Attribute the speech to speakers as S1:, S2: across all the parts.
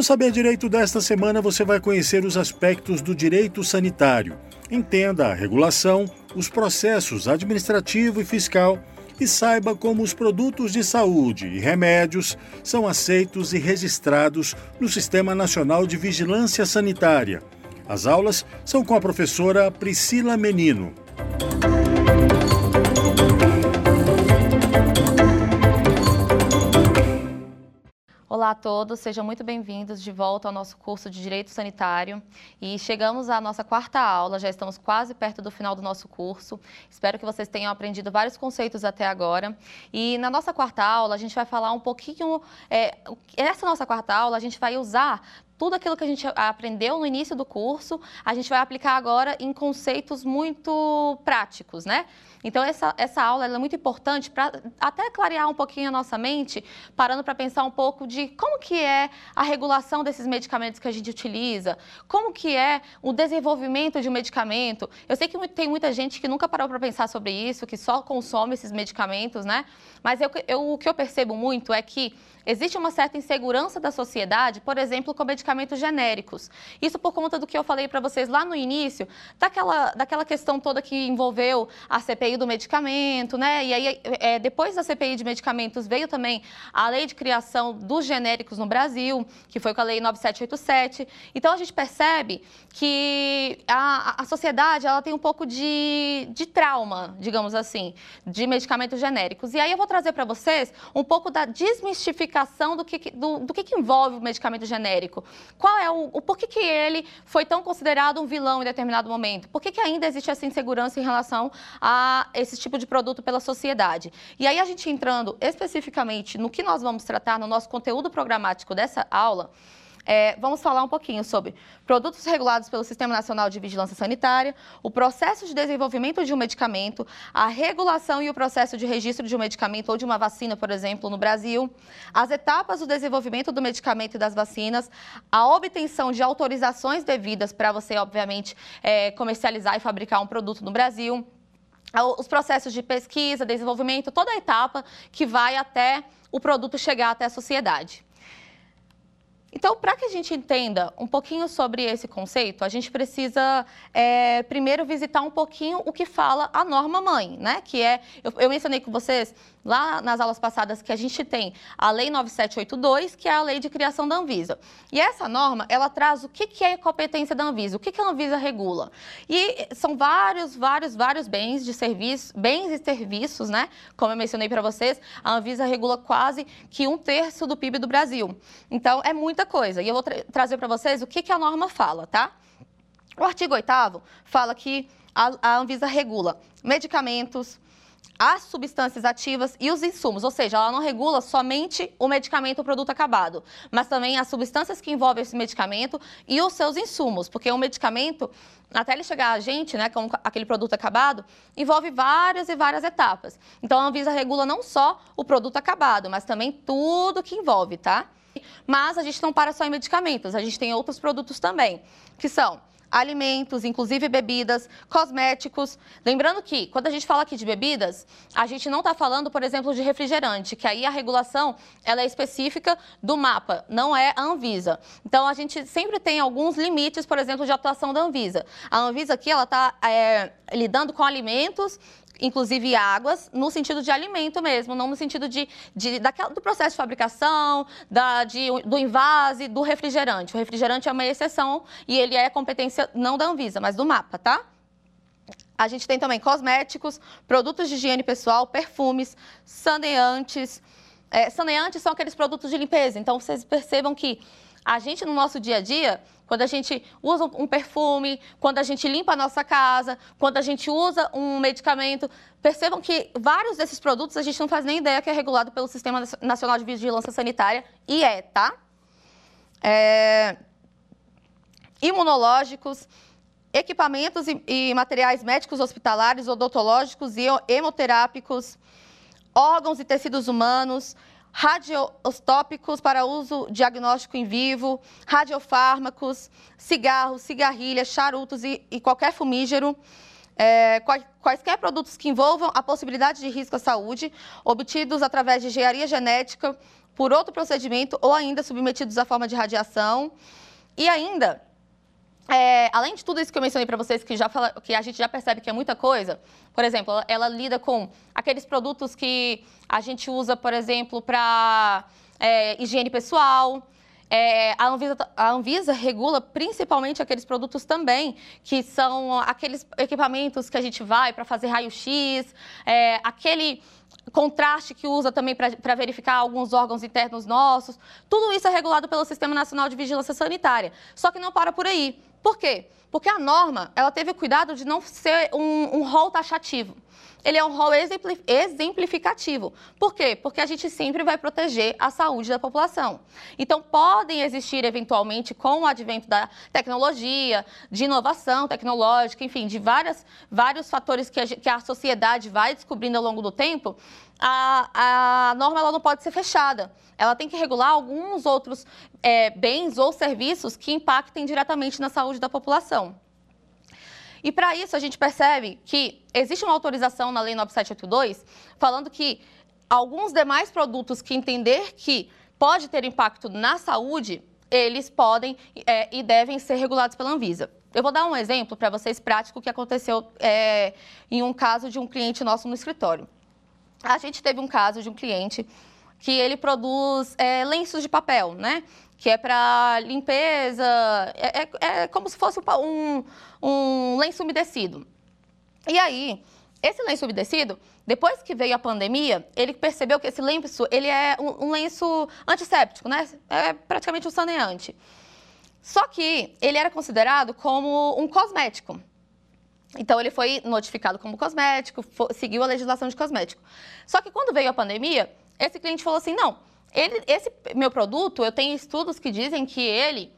S1: No Saber Direito desta semana você vai conhecer os aspectos do direito sanitário. Entenda a regulação, os processos administrativo e fiscal e saiba como os produtos de saúde e remédios são aceitos e registrados no Sistema Nacional de Vigilância Sanitária. As aulas são com a professora Priscila Menino.
S2: Olá a todos, sejam muito bem-vindos de volta ao nosso curso de Direito Sanitário. E chegamos à nossa quarta aula, já estamos quase perto do final do nosso curso. Espero que vocês tenham aprendido vários conceitos até agora. E na nossa quarta aula, a gente vai falar um pouquinho. É, nessa nossa quarta aula, a gente vai usar tudo aquilo que a gente aprendeu no início do curso, a gente vai aplicar agora em conceitos muito práticos, né? Então, essa, essa aula é muito importante para até clarear um pouquinho a nossa mente, parando para pensar um pouco de como que é a regulação desses medicamentos que a gente utiliza, como que é o desenvolvimento de um medicamento. Eu sei que tem muita gente que nunca parou para pensar sobre isso, que só consome esses medicamentos, né? Mas eu, eu, o que eu percebo muito é que Existe uma certa insegurança da sociedade, por exemplo, com medicamentos genéricos. Isso por conta do que eu falei para vocês lá no início, daquela, daquela questão toda que envolveu a CPI do medicamento, né? E aí, é, depois da CPI de medicamentos, veio também a lei de criação dos genéricos no Brasil, que foi com a lei 9787. Então, a gente percebe que a, a sociedade ela tem um pouco de, de trauma, digamos assim, de medicamentos genéricos. E aí, eu vou trazer para vocês um pouco da desmistificação do que, do, do que, que envolve o medicamento genérico. Qual é o, o porquê que ele foi tão considerado um vilão em determinado momento? Por que, que ainda existe essa insegurança em relação a esse tipo de produto pela sociedade? E aí a gente entrando especificamente no que nós vamos tratar no nosso conteúdo programático dessa aula, é, vamos falar um pouquinho sobre produtos regulados pelo Sistema Nacional de Vigilância Sanitária, o processo de desenvolvimento de um medicamento, a regulação e o processo de registro de um medicamento ou de uma vacina, por exemplo, no Brasil, as etapas do desenvolvimento do medicamento e das vacinas, a obtenção de autorizações devidas para você, obviamente, é, comercializar e fabricar um produto no Brasil os processos de pesquisa, desenvolvimento, toda a etapa que vai até o produto chegar até a sociedade. Então, para que a gente entenda um pouquinho sobre esse conceito, a gente precisa é, primeiro visitar um pouquinho o que fala a norma mãe, né? Que é, eu, eu, mencionei com vocês lá nas aulas passadas que a gente tem a Lei 9782, que é a lei de criação da Anvisa. E essa norma, ela traz o que, que é competência da Anvisa, o que, que a Anvisa regula. E são vários, vários, vários bens de serviço, bens e serviços, né? Como eu mencionei para vocês, a Anvisa regula quase que um terço do PIB do Brasil. Então, é muita coisa. E eu vou tra trazer para vocês o que, que a norma fala, tá? O artigo 8 fala que a, a Anvisa regula medicamentos, as substâncias ativas e os insumos, ou seja, ela não regula somente o medicamento ou produto acabado, mas também as substâncias que envolvem esse medicamento e os seus insumos, porque o medicamento, até ele chegar a gente, né, com aquele produto acabado, envolve várias e várias etapas. Então a Anvisa regula não só o produto acabado, mas também tudo que envolve, tá? Mas a gente não para só em medicamentos, a gente tem outros produtos também, que são alimentos, inclusive bebidas, cosméticos. Lembrando que, quando a gente fala aqui de bebidas, a gente não está falando, por exemplo, de refrigerante, que aí a regulação ela é específica do mapa, não é a Anvisa. Então, a gente sempre tem alguns limites, por exemplo, de atuação da Anvisa. A Anvisa aqui, ela está é, lidando com alimentos inclusive águas, no sentido de alimento mesmo, não no sentido de, de daquela, do processo de fabricação, da, de, do invase, do refrigerante. O refrigerante é uma exceção e ele é competência não da Anvisa, mas do mapa, tá? A gente tem também cosméticos, produtos de higiene pessoal, perfumes, saneantes. É, saneantes são aqueles produtos de limpeza. Então, vocês percebam que a gente, no nosso dia a dia, quando a gente usa um perfume, quando a gente limpa a nossa casa, quando a gente usa um medicamento, percebam que vários desses produtos a gente não faz nem ideia que é regulado pelo Sistema Nacional de Vigilância Sanitária e é, tá? É... Imunológicos, equipamentos e, e materiais médicos hospitalares, odontológicos e hemoterápicos, órgãos e tecidos humanos, radioostópicos para uso diagnóstico em vivo, radiofármacos, cigarros, cigarrilhas, charutos e, e qualquer fumígero, é, quaisquer produtos que envolvam a possibilidade de risco à saúde, obtidos através de engenharia genética, por outro procedimento ou ainda submetidos à forma de radiação. E ainda, é, além de tudo isso que eu mencionei para vocês, que, já fala, que a gente já percebe que é muita coisa, por exemplo, ela, ela lida com aqueles produtos que a gente usa, por exemplo, para é, higiene pessoal. É, a, Anvisa, a, Anvisa, regula principalmente aqueles produtos também, que são aqueles equipamentos que a gente vai para fazer raio-x, é, aquele contraste que usa também para verificar alguns órgãos internos nossos. Tudo isso é regulado pelo Sistema Nacional de Vigilância Sanitária. Só que não para por aí. Por quê? Porque a norma ela teve o cuidado de não ser um, um rol taxativo. Ele é um rol exemplificativo. Por quê? Porque a gente sempre vai proteger a saúde da população. Então, podem existir, eventualmente, com o advento da tecnologia, de inovação tecnológica, enfim, de várias, vários fatores que a, que a sociedade vai descobrindo ao longo do tempo, a, a norma ela não pode ser fechada. Ela tem que regular alguns outros é, bens ou serviços que impactem diretamente na saúde da população. E para isso a gente percebe que existe uma autorização na Lei 9782 falando que alguns demais produtos que entender que pode ter impacto na saúde, eles podem é, e devem ser regulados pela Anvisa. Eu vou dar um exemplo para vocês prático que aconteceu é, em um caso de um cliente nosso no escritório. A gente teve um caso de um cliente que ele produz é, lenços de papel, né? Que é para limpeza, é, é, é, como se fosse um, um lenço umedecido. E aí, esse lenço umedecido, depois que veio a pandemia, ele percebeu que esse lenço ele é um, um lenço antisséptico, né? É praticamente um saneante. Só que ele era considerado como um cosmético. Então, ele foi notificado como cosmético, seguiu a legislação de cosmético. Só que quando veio a pandemia, esse cliente falou assim: não, ele, esse meu produto, eu tenho estudos que dizem que ele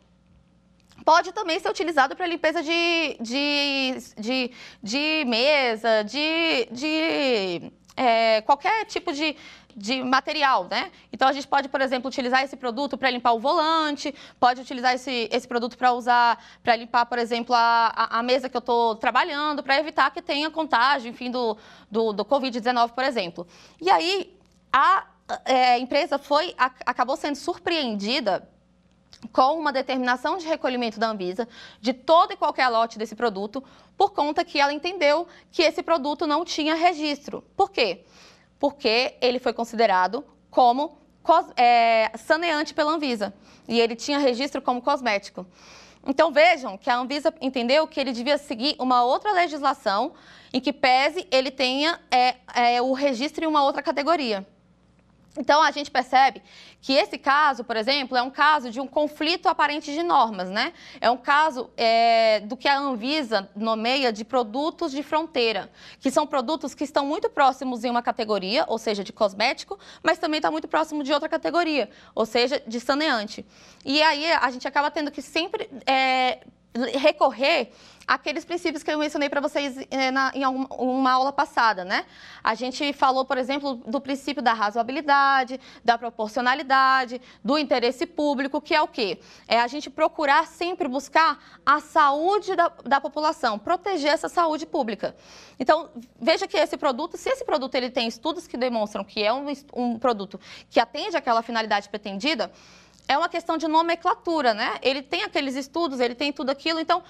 S2: pode também ser utilizado para limpeza de, de, de, de, mesa, de, de é, qualquer tipo de, de material, né? Então a gente pode, por exemplo, utilizar esse produto para limpar o volante, pode utilizar esse, esse produto para usar, para limpar, por exemplo, a, a, a mesa que eu estou trabalhando, para evitar que tenha contágio, enfim, do, do, do Covid-19, por exemplo. E aí a é, empresa foi, a, acabou sendo surpreendida com uma determinação de recolhimento da Anvisa de todo e qualquer lote desse produto, por conta que ela entendeu que esse produto não tinha registro. Por quê? porque ele foi considerado como é, saneante pela Anvisa e ele tinha registro como cosmético. Então vejam que a Anvisa entendeu que ele devia seguir uma outra legislação em que pese ele tenha é, é, o registro em uma outra categoria. Então, a gente percebe que esse caso, por exemplo, é um caso de um conflito aparente de normas, né? É um caso é, do que a Anvisa nomeia de produtos de fronteira, que são produtos que estão muito próximos em uma categoria, ou seja, de cosmético, mas também está muito próximo de outra categoria, ou seja, de saneante. E aí a gente acaba tendo que sempre é, recorrer aqueles princípios que eu mencionei para vocês é, na, em alguma, uma aula passada, né? A gente falou, por exemplo, do princípio da razoabilidade, da proporcionalidade, do interesse público, que é o quê? É a gente procurar sempre buscar a saúde da, da população, proteger essa saúde pública. Então, veja que esse produto, se esse produto ele tem estudos que demonstram que é um, um produto que atende àquela finalidade pretendida, é uma questão de nomenclatura, né? Ele tem aqueles estudos, ele tem tudo aquilo. Então,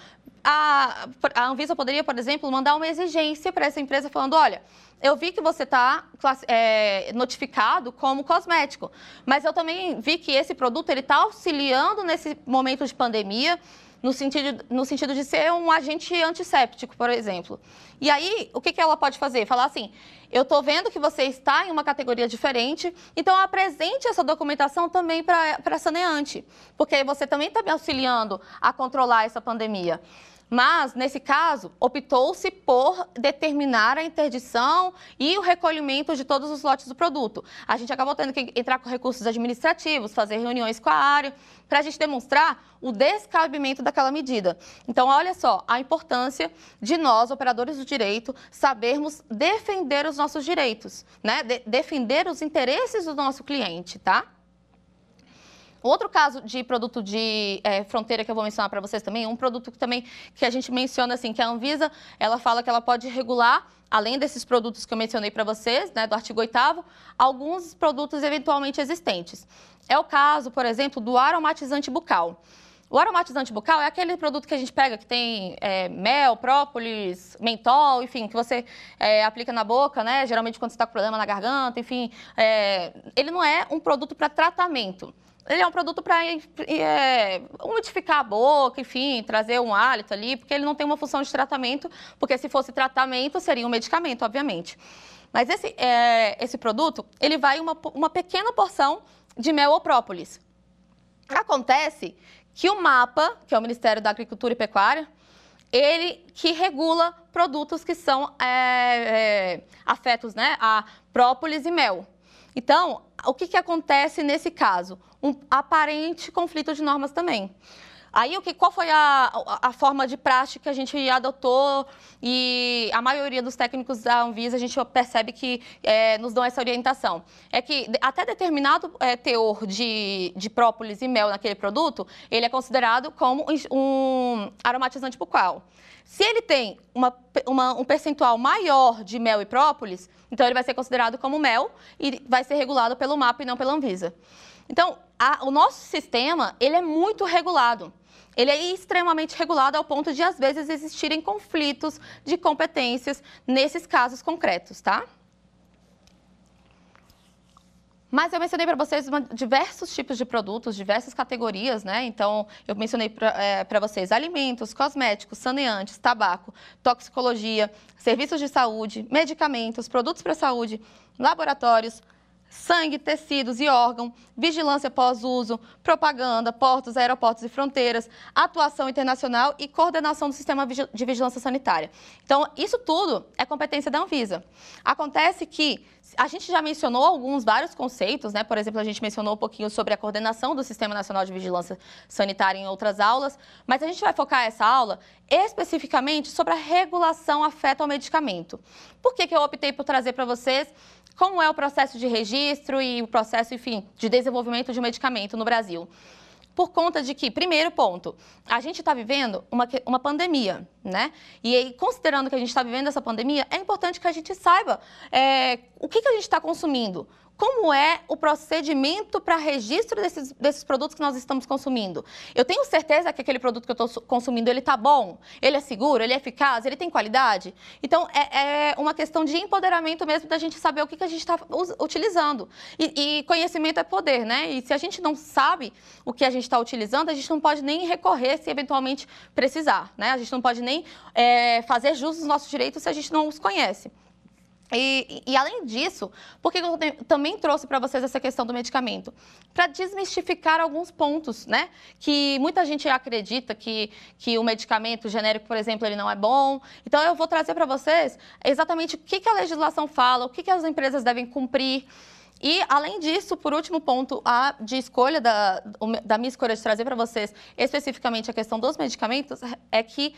S2: a, a Anvisa poderia, por exemplo, mandar uma exigência para essa empresa falando: olha, eu vi que você está é, notificado como cosmético, mas eu também vi que esse produto ele está auxiliando nesse momento de pandemia no sentido, no sentido de ser um agente antisséptico, por exemplo. E aí, o que, que ela pode fazer? Falar assim: eu estou vendo que você está em uma categoria diferente, então apresente essa documentação também para a saneante, porque você também está me auxiliando a controlar essa pandemia. Mas, nesse caso, optou-se por determinar a interdição e o recolhimento de todos os lotes do produto. A gente acabou tendo que entrar com recursos administrativos, fazer reuniões com a área, para a gente demonstrar o descabimento daquela medida. Então, olha só a importância de nós, operadores do direito, sabermos defender os nossos direitos, né? De defender os interesses do nosso cliente, tá? Outro caso de produto de é, fronteira que eu vou mencionar para vocês também, um produto que também que a gente menciona assim, que a Anvisa, ela fala que ela pode regular, além desses produtos que eu mencionei para vocês, né, do artigo 8 alguns produtos eventualmente existentes. É o caso, por exemplo, do aromatizante bucal. O aromatizante bucal é aquele produto que a gente pega que tem é, mel, própolis, mentol, enfim, que você é, aplica na boca, né? Geralmente quando você está com problema na garganta, enfim. É, ele não é um produto para tratamento. Ele é um produto para é, umidificar a boca, enfim, trazer um hálito ali, porque ele não tem uma função de tratamento, porque se fosse tratamento, seria um medicamento, obviamente. Mas esse, é, esse produto, ele vai uma, uma pequena porção de mel ou própolis. Acontece que o MAPA, que é o Ministério da Agricultura e Pecuária, ele que regula produtos que são é, é, afetos né, a própolis e mel. Então, o que, que acontece nesse caso? Um aparente conflito de normas também. Aí, o que, qual foi a, a, forma de prática que a gente adotou e a maioria dos técnicos da Anvisa, a gente percebe que é, nos dão essa orientação. É que até determinado é, teor de, de própolis e mel naquele produto, ele é considerado como um aromatizante bucal. Se ele tem uma, uma, um percentual maior de mel e própolis, então ele vai ser considerado como mel e vai ser regulado pelo MAP e não pela Anvisa. Então, a, o nosso sistema, ele é muito regulado. Ele é extremamente regulado ao ponto de, às vezes, existirem conflitos de competências nesses casos concretos, tá? Mas eu mencionei para vocês uma, diversos tipos de produtos, diversas categorias, né? Então, eu mencionei para é, vocês alimentos, cosméticos, saneantes, tabaco, toxicologia, serviços de saúde, medicamentos, produtos para saúde, laboratórios, sangue, tecidos e órgão, vigilância pós-uso, propaganda, portos, aeroportos e fronteiras, atuação internacional e coordenação do sistema de vigilância sanitária. Então, isso tudo é competência da Anvisa. Acontece que a gente já mencionou alguns, vários conceitos, né? Por exemplo, a gente mencionou um pouquinho sobre a coordenação do Sistema Nacional de Vigilância Sanitária em outras aulas, mas a gente vai focar essa aula especificamente sobre a regulação afeta ao medicamento. Por que, que eu optei por trazer para vocês como é o processo de registro e o processo, enfim, de desenvolvimento de medicamento no Brasil? Por conta de que, primeiro ponto, a gente está vivendo uma, uma pandemia, né? E aí, considerando que a gente está vivendo essa pandemia, é importante que a gente saiba é, o que, que a gente está consumindo, como é o procedimento para registro desses, desses produtos que nós estamos consumindo. Eu tenho certeza que aquele produto que eu estou consumindo, ele está bom, ele é seguro, ele é eficaz, ele tem qualidade. Então, é, é, uma questão de empoderamento mesmo da gente saber o que, que a gente está utilizando. E, e, conhecimento é poder, né? E se a gente não sabe o que a gente está utilizando, a gente não pode nem recorrer se eventualmente precisar, né? A gente não pode nem é, fazer jus aos nossos direitos se a gente não os conhece. E, e, além disso, por que eu também trouxe para vocês essa questão do medicamento? Para desmistificar alguns pontos, né? Que muita gente acredita que, que o medicamento genérico, por exemplo, ele não é bom. Então, eu vou trazer para vocês exatamente o que, que a legislação fala, o que, que as empresas devem cumprir. E, além disso, por último ponto, a de escolha da, da minha escolha de trazer para vocês especificamente a questão dos medicamentos é que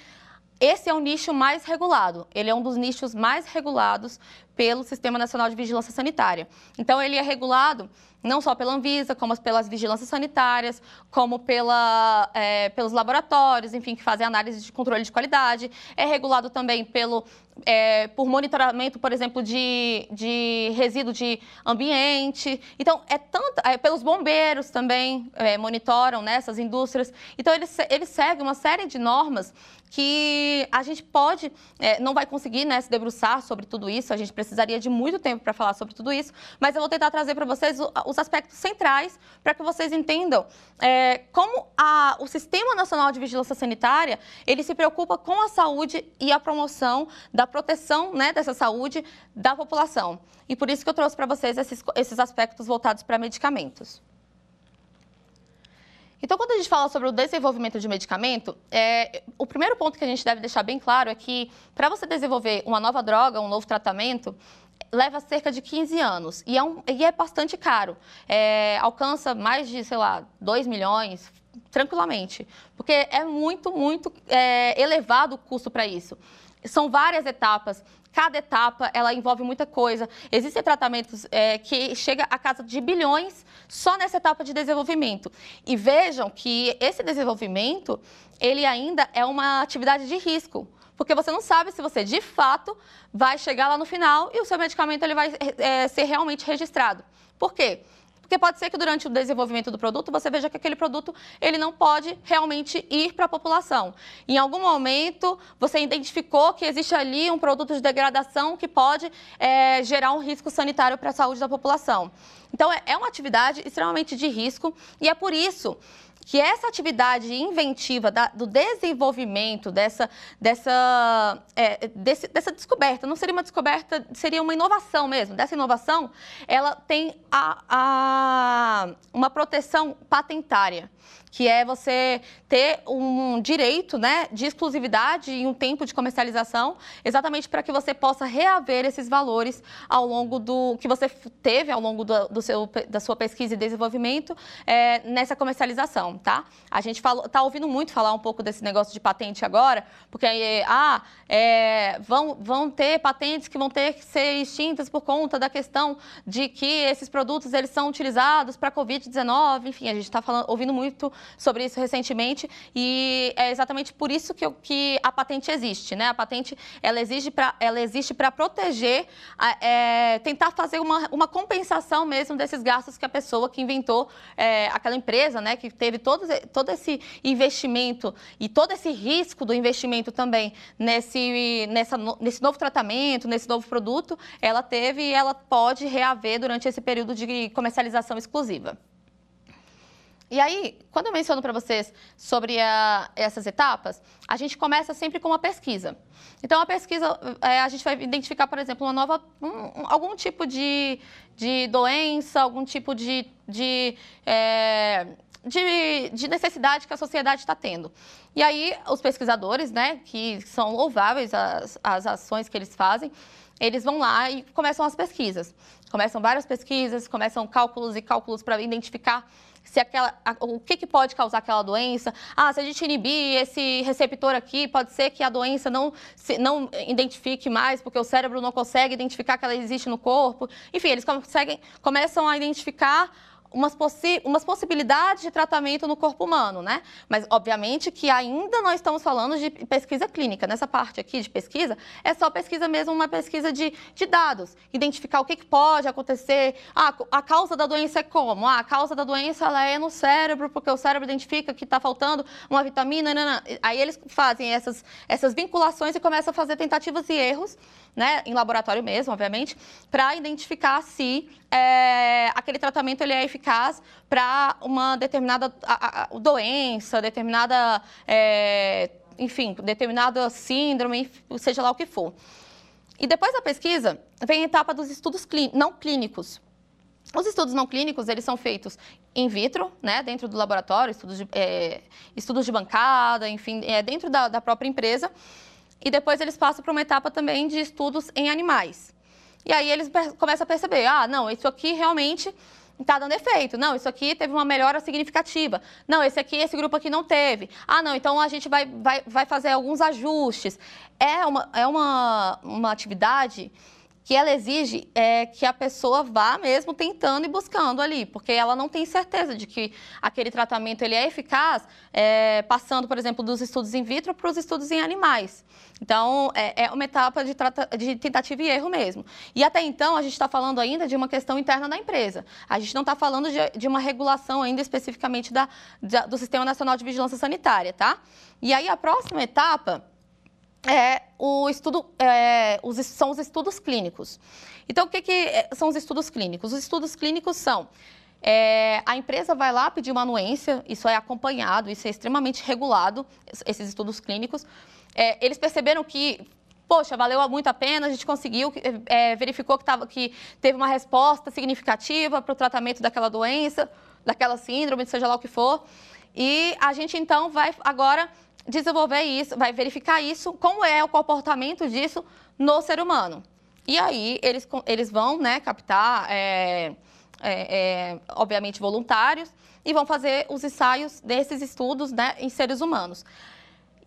S2: esse é o nicho mais regulado. Ele é um dos nichos mais regulados pelo Sistema Nacional de Vigilância Sanitária. Então, ele é regulado não só pela Anvisa, como pelas vigilâncias sanitárias, como pela, é, pelos laboratórios, enfim, que fazem análise de controle de qualidade. É regulado também pelo, é, por monitoramento, por exemplo, de, de resíduo de ambiente. Então, é tanto, é, pelos bombeiros também é, monitoram né, indústrias. Então, eles, eles seguem uma série de normas que a gente pode, é, não vai conseguir né, se debruçar sobre tudo isso, a gente precisaria de muito tempo para falar sobre tudo isso, mas eu vou tentar trazer para vocês os aspectos centrais para que vocês entendam é, como a, o Sistema Nacional de Vigilância Sanitária ele se preocupa com a saúde e a promoção da proteção né, dessa saúde da população. E por isso que eu trouxe para vocês esses, esses aspectos voltados para medicamentos. Então, quando a gente fala sobre o desenvolvimento de medicamento, é, o primeiro ponto que a gente deve deixar bem claro é que para você desenvolver uma nova droga, um novo tratamento, leva cerca de 15 anos e é, um, e é bastante caro. É, alcança mais de, sei lá, 2 milhões, tranquilamente, porque é muito, muito é, elevado o custo para isso. São várias etapas cada etapa ela envolve muita coisa. Existem tratamentos é, que chega a casa de bilhões só nessa etapa de desenvolvimento. E vejam que esse desenvolvimento ele ainda é uma atividade de risco porque você não sabe se você de fato vai chegar lá no final e o seu medicamento ele vai é, ser realmente registrado. Por quê? Porque pode ser que durante o desenvolvimento do produto você veja que aquele produto ele não pode realmente ir para a população. Em algum momento você identificou que existe ali um produto de degradação que pode é, gerar um risco sanitário para a saúde da população. Então é, é uma atividade extremamente de risco e é por isso que essa atividade inventiva da, do desenvolvimento dessa, dessa, é, desse, dessa descoberta, não seria uma descoberta, seria uma inovação mesmo. Dessa inovação, ela tem a, a, uma proteção patentária que é você ter um direito né, de exclusividade e um tempo de comercialização, exatamente para que você possa reaver esses valores ao longo do que você teve ao longo do, do seu, da sua pesquisa e desenvolvimento é, nessa comercialização, tá? A gente está ouvindo muito falar um pouco desse negócio de patente agora, porque ah, é, vão, vão ter patentes que vão ter que ser extintas por conta da questão de que esses produtos eles são utilizados para Covid-19, enfim, a gente está ouvindo muito sobre isso recentemente e é exatamente por isso que, que a patente existe, né? A patente ela, exige pra, ela existe para proteger, é, tentar fazer uma, uma compensação mesmo desses gastos que a pessoa que inventou é, aquela empresa, né? Que teve todo, todo esse investimento e todo esse risco do investimento também nesse, nessa, nesse novo tratamento, nesse novo produto, ela teve e ela pode reaver durante esse período de comercialização exclusiva. E aí, quando eu menciono para vocês sobre a, essas etapas, a gente começa sempre com uma pesquisa. Então, a pesquisa, é, a gente vai identificar, por exemplo, uma nova, um, algum tipo de, de doença, algum tipo de, de, é, de, de, necessidade que a sociedade está tendo. E aí, os pesquisadores, né, que são louváveis as, as ações que eles fazem, eles vão lá e começam as pesquisas. Começam várias pesquisas, começam cálculos e cálculos para identificar se aquela, o que, que pode causar aquela doença. Ah, se a gente inibir esse receptor aqui, pode ser que a doença não, se, não identifique mais, porque o cérebro não consegue identificar que ela existe no corpo. Enfim, eles conseguem, começam a identificar umas, possi umas possibilidades de tratamento no corpo humano, né? Mas, obviamente, que ainda não estamos falando de pesquisa clínica. Nessa parte aqui de pesquisa, é só pesquisa mesmo, uma pesquisa de, de dados. Identificar o que, que pode acontecer. Ah, a causa da doença é como? Ah, a causa da doença ela é no cérebro, porque o cérebro identifica que está faltando uma vitamina. Não, não. Aí eles fazem essas, essas vinculações e começam a fazer tentativas e erros né, em laboratório mesmo, obviamente, para identificar se é, aquele tratamento ele é eficaz para uma determinada doença, determinada, é, enfim, determinada síndrome, seja lá o que for. E depois da pesquisa, vem a etapa dos estudos não clínicos. Os estudos não clínicos, eles são feitos in vitro, né, dentro do laboratório, estudos de, é, estudos de bancada, enfim, é, dentro da, da própria empresa e depois eles passam para uma etapa também de estudos em animais. E aí eles começam a perceber, ah, não, isso aqui realmente está dando efeito. Não, isso aqui teve uma melhora significativa. Não, esse aqui, esse grupo aqui não teve. Ah, não, então a gente vai, vai, vai fazer alguns ajustes. É uma, é uma, uma atividade que ela exige é, que a pessoa vá mesmo tentando e buscando ali, porque ela não tem certeza de que aquele tratamento ele é eficaz, é, passando, por exemplo, dos estudos in vitro para os estudos em animais. Então, é, é uma etapa de, de, tentativa e erro mesmo. E até então, a gente está falando ainda de uma questão interna da empresa. A gente não está falando de, de, uma regulação ainda especificamente da, da, do Sistema Nacional de Vigilância Sanitária, tá? E aí, a próxima etapa é o estudo, é, os, são os estudos clínicos. Então, o que, que é, são os estudos clínicos? Os estudos clínicos são é, a empresa vai lá pedir uma anuência, isso é acompanhado, isso é extremamente regulado, esses estudos clínicos. É, eles perceberam que, poxa, valeu muito a pena, a gente conseguiu, é, verificou que, tava, que teve uma resposta significativa para o tratamento daquela doença, daquela síndrome, seja lá o que for. E a gente então vai agora desenvolver isso, vai verificar isso, como é o comportamento disso no ser humano. E aí eles, eles vão né, captar, é, é, é, obviamente, voluntários e vão fazer os ensaios desses estudos né, em seres humanos.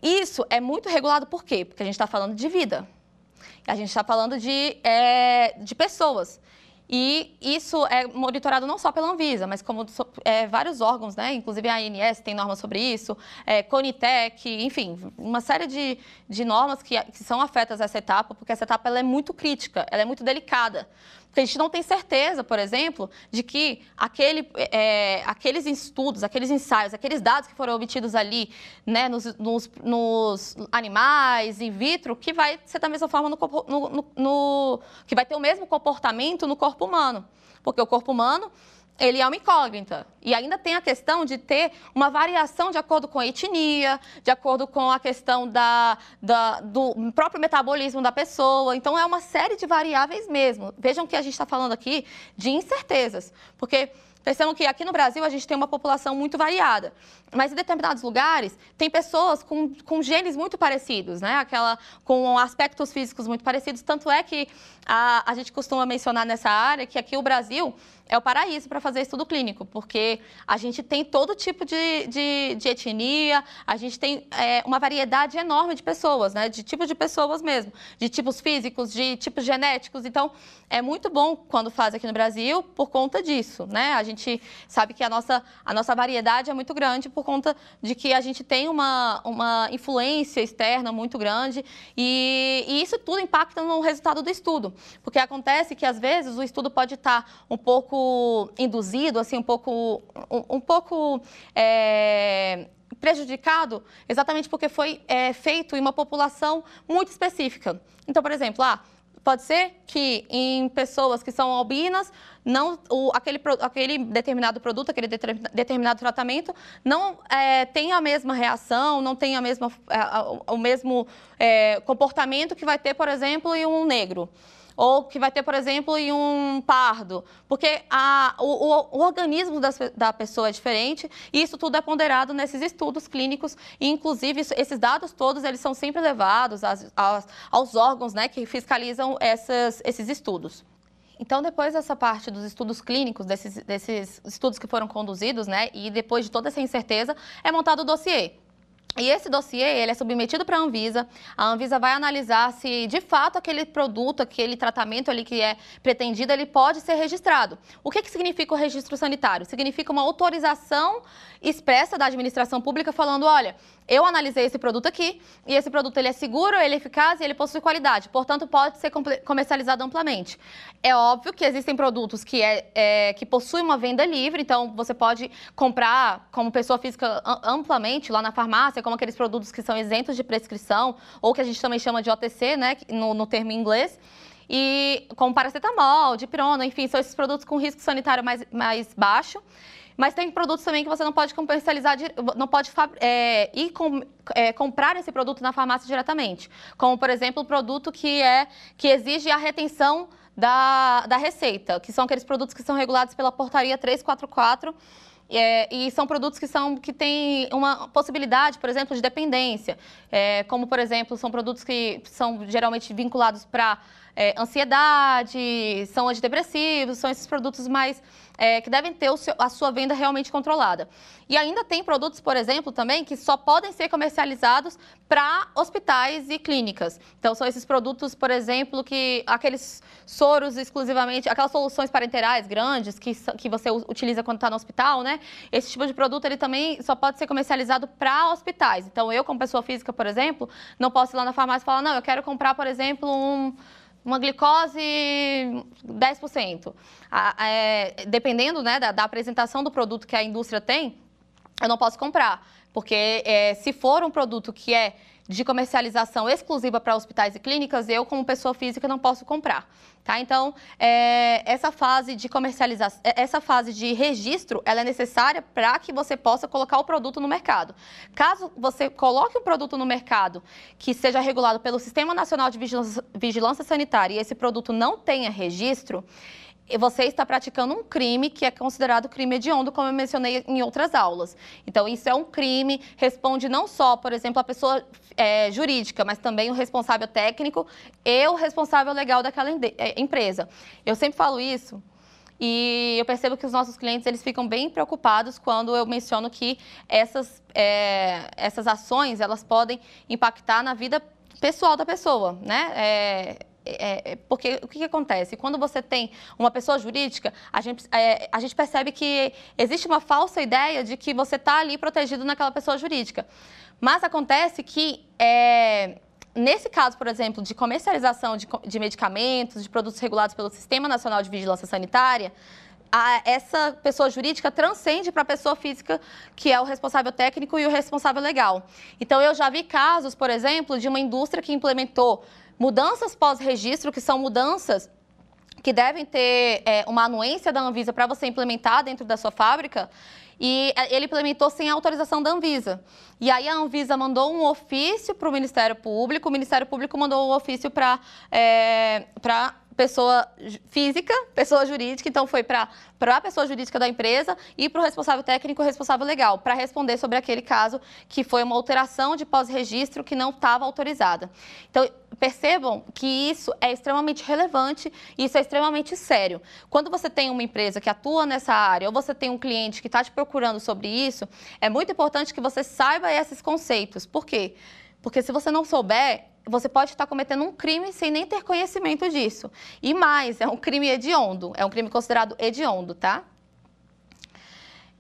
S2: Isso é muito regulado por quê? Porque a gente está falando de vida. A gente está falando de, é, de pessoas. E isso é monitorado não só pela Anvisa, mas como é, vários órgãos, né? inclusive a ANS tem normas sobre isso, é, Conitec, enfim, uma série de, de normas que, que são afetas a essa etapa, porque essa etapa ela é muito crítica, ela é muito delicada. Porque a gente não tem certeza, por exemplo, de que aquele, é, aqueles estudos, aqueles ensaios, aqueles dados que foram obtidos ali né, nos, nos, nos animais, in vitro, que vai ser da mesma forma no, no, no, que vai ter o mesmo comportamento no corpo humano. Porque o corpo humano ele é uma incógnita. E ainda tem a questão de ter uma variação de acordo com a etnia, de acordo com a questão da, da, do próprio metabolismo da pessoa. Então, é uma série de variáveis mesmo. Vejam que a gente está falando aqui de incertezas. Porque Percebam que aqui no Brasil a gente tem uma população muito variada, mas em determinados lugares tem pessoas com, com genes muito parecidos, né? Aquela, com aspectos físicos muito parecidos. Tanto é que a, a gente costuma mencionar nessa área que aqui o Brasil é o paraíso para fazer estudo clínico, porque a gente tem todo tipo de, de, de etnia, a gente tem é, uma variedade enorme de pessoas, né? De tipos de pessoas mesmo, de tipos físicos, de tipos genéticos. Então, é muito bom quando faz aqui no Brasil por conta disso, né? A gente sabe que a nossa, a nossa variedade é muito grande por conta de que a gente tem uma, uma influência externa muito grande e, e isso tudo impacta no resultado do estudo, porque acontece que às vezes o estudo pode estar um pouco pouco induzido, assim, um pouco, um, um pouco é, prejudicado, exatamente porque foi é, feito em uma população muito específica. Então, por exemplo, ah, pode ser que em pessoas que são albinas, não, o, aquele, aquele determinado produto, aquele determinado tratamento, não é, tem a mesma reação, não tem a mesma, é, o mesmo é, comportamento que vai ter, por exemplo, em um negro ou que vai ter, por exemplo, em um pardo, porque a, o, o, organismo das, da pessoa é diferente e isso tudo é ponderado nesses estudos clínicos e, inclusive, isso, esses dados todos eles são sempre levados às, às, aos órgãos né, que fiscalizam essas, esses estudos. Então, depois dessa parte dos estudos clínicos, desses, desses estudos que foram conduzidos, né, e depois de toda essa incerteza, é montado o dossiê. E esse dossiê ele é submetido para a Anvisa. A Anvisa vai analisar se de fato aquele produto, aquele tratamento ali que é pretendido, ele pode ser registrado. O que, que significa o registro sanitário? Significa uma autorização expressa da administração pública falando, olha, eu analisei esse produto aqui e esse produto ele é seguro, ele é eficaz e ele possui qualidade. Portanto, pode ser comercializado amplamente. É óbvio que existem produtos que, é, é, que possuem uma venda livre, então você pode comprar como pessoa física amplamente lá na farmácia, como aqueles produtos que são isentos de prescrição ou que a gente também chama de OTC, né, no, no termo em inglês e como paracetamol, dipirona, enfim, são esses produtos com risco sanitário mais, mais baixo. Mas tem produtos também que você não pode comercializar, não pode é, ir com, é, comprar esse produto na farmácia diretamente. Como, por exemplo, o produto que, é, que exige a retenção da, da receita, que são aqueles produtos que são regulados pela portaria 344. É, e são produtos que, são, que têm uma possibilidade, por exemplo, de dependência. É, como, por exemplo, são produtos que são geralmente vinculados para é, ansiedade, são antidepressivos, são esses produtos mais é, que devem ter seu, a sua venda realmente controlada. E ainda tem produtos, por exemplo, também que só podem ser comercializados para hospitais e clínicas. Então, são esses produtos, por exemplo, que aqueles soros exclusivamente, aquelas soluções parenterais grandes que, que você utiliza quando está no hospital, né? Esse tipo de produto ele também só pode ser comercializado para hospitais. Então, eu, como pessoa física, por exemplo, não posso ir lá na farmácia e falar, não, eu quero comprar, por exemplo, um uma glicose 10%. A, é, dependendo né, da, da, apresentação do produto que a indústria tem, eu não posso comprar. Porque é, se for um produto que é de comercialização exclusiva para hospitais e clínicas, eu, como pessoa física, não posso comprar. Tá? Então, é, essa fase de comercialização, é, essa fase de registro, ela é necessária para que você possa colocar o produto no mercado. Caso você coloque um produto no mercado que seja regulado pelo Sistema Nacional de Vigilância, Vigilância Sanitária e esse produto não tenha registro, você está praticando um crime que é considerado crime hediondo, como eu mencionei em outras aulas. Então, isso é um crime, responde não só, por exemplo, a pessoa é, jurídica, mas também o responsável técnico e o responsável legal daquela é, empresa. Eu sempre falo isso e eu percebo que os nossos clientes eles ficam bem preocupados quando eu menciono que essas, é, essas ações elas podem impactar na vida pessoal da pessoa, né? É, é, é, porque o que, que, acontece? Quando você tem uma pessoa jurídica, a gente, é, a gente percebe que existe uma falsa ideia de que você está ali protegido naquela pessoa jurídica. Mas acontece que, é, nesse caso, por exemplo, de comercialização de, de medicamentos, de produtos regulados pelo Sistema Nacional de Vigilância Sanitária, a, essa pessoa jurídica transcende para a pessoa física, que é o responsável técnico e o responsável legal. Então, eu já vi casos, por exemplo, de uma indústria que implementou Mudanças pós-registro, que são mudanças que devem ter é, uma anuência da Anvisa para você implementar dentro da sua fábrica, e é, ele implementou sem autorização da Anvisa. E aí a Anvisa mandou um ofício para o Ministério Público, o Ministério Público mandou um ofício para é, pessoa física, pessoa jurídica, então foi para a pessoa jurídica da empresa e para o responsável técnico responsável legal, para responder sobre aquele caso que foi uma alteração de pós-registro que não estava autorizada. Então, percebam que isso é extremamente relevante e isso é extremamente sério. Quando você tem uma empresa que atua nessa área ou você tem um cliente que está te procurando sobre isso, é muito importante que você saiba esses conceitos. Por quê? Porque se você não souber, você pode estar cometendo um crime sem nem ter conhecimento disso. E mais, é um crime hediondo, é um crime considerado hediondo, tá?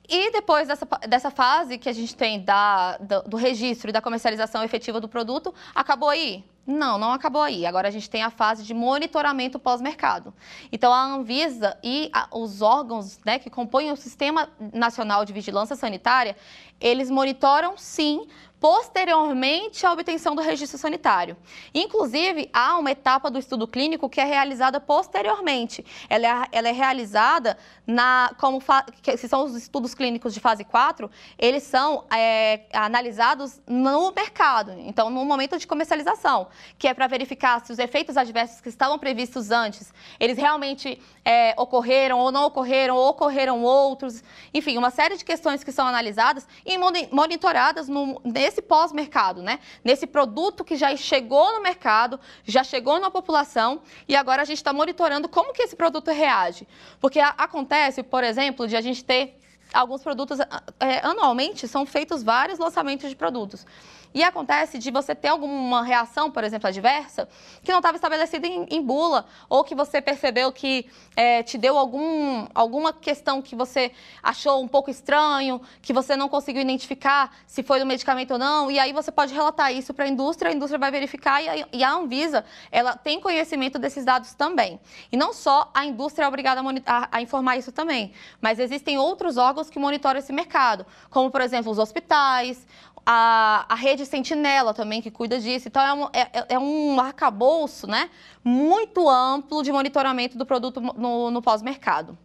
S2: E depois dessa, dessa fase que a gente tem da, do, do registro e da comercialização efetiva do produto, acabou aí? Não, não acabou aí. Agora a gente tem a fase de monitoramento pós-mercado. Então a Anvisa e a, os órgãos né, que compõem o Sistema Nacional de Vigilância Sanitária, eles monitoram sim posteriormente à obtenção do registro sanitário. Inclusive, há uma etapa do estudo clínico que é realizada posteriormente. Ela é, ela é realizada na, como que são os estudos clínicos de fase 4, eles são é, analisados no mercado, então no momento de comercialização, que é para verificar se os efeitos adversos que estavam previstos antes, eles realmente é, ocorreram ou não ocorreram, ou ocorreram outros, enfim, uma série de questões que são analisadas e monitoradas no, nesse pós-mercado, né? Nesse produto que já chegou no mercado, já chegou na população e agora a gente está monitorando como que esse produto reage. Porque a, acontece, por exemplo, de a gente ter alguns produtos, é, anualmente são feitos vários lançamentos de produtos. E acontece de você ter alguma reação, por exemplo, adversa, que não estava estabelecida em, em, bula, ou que você percebeu que é, te deu algum, alguma questão que você achou um pouco estranho, que você não conseguiu identificar se foi do medicamento ou não, e aí você pode relatar isso para a indústria, a indústria vai verificar e a, e a, Anvisa ela tem conhecimento desses dados também. E não só a indústria é obrigada a, a, a informar isso também, mas existem outros órgãos que monitoram esse mercado, como, por exemplo, os hospitais, a, a rede Sentinela também, que cuida disso. Então, é um, é, é um arcabouço né, muito amplo de monitoramento do produto no, no pós-mercado.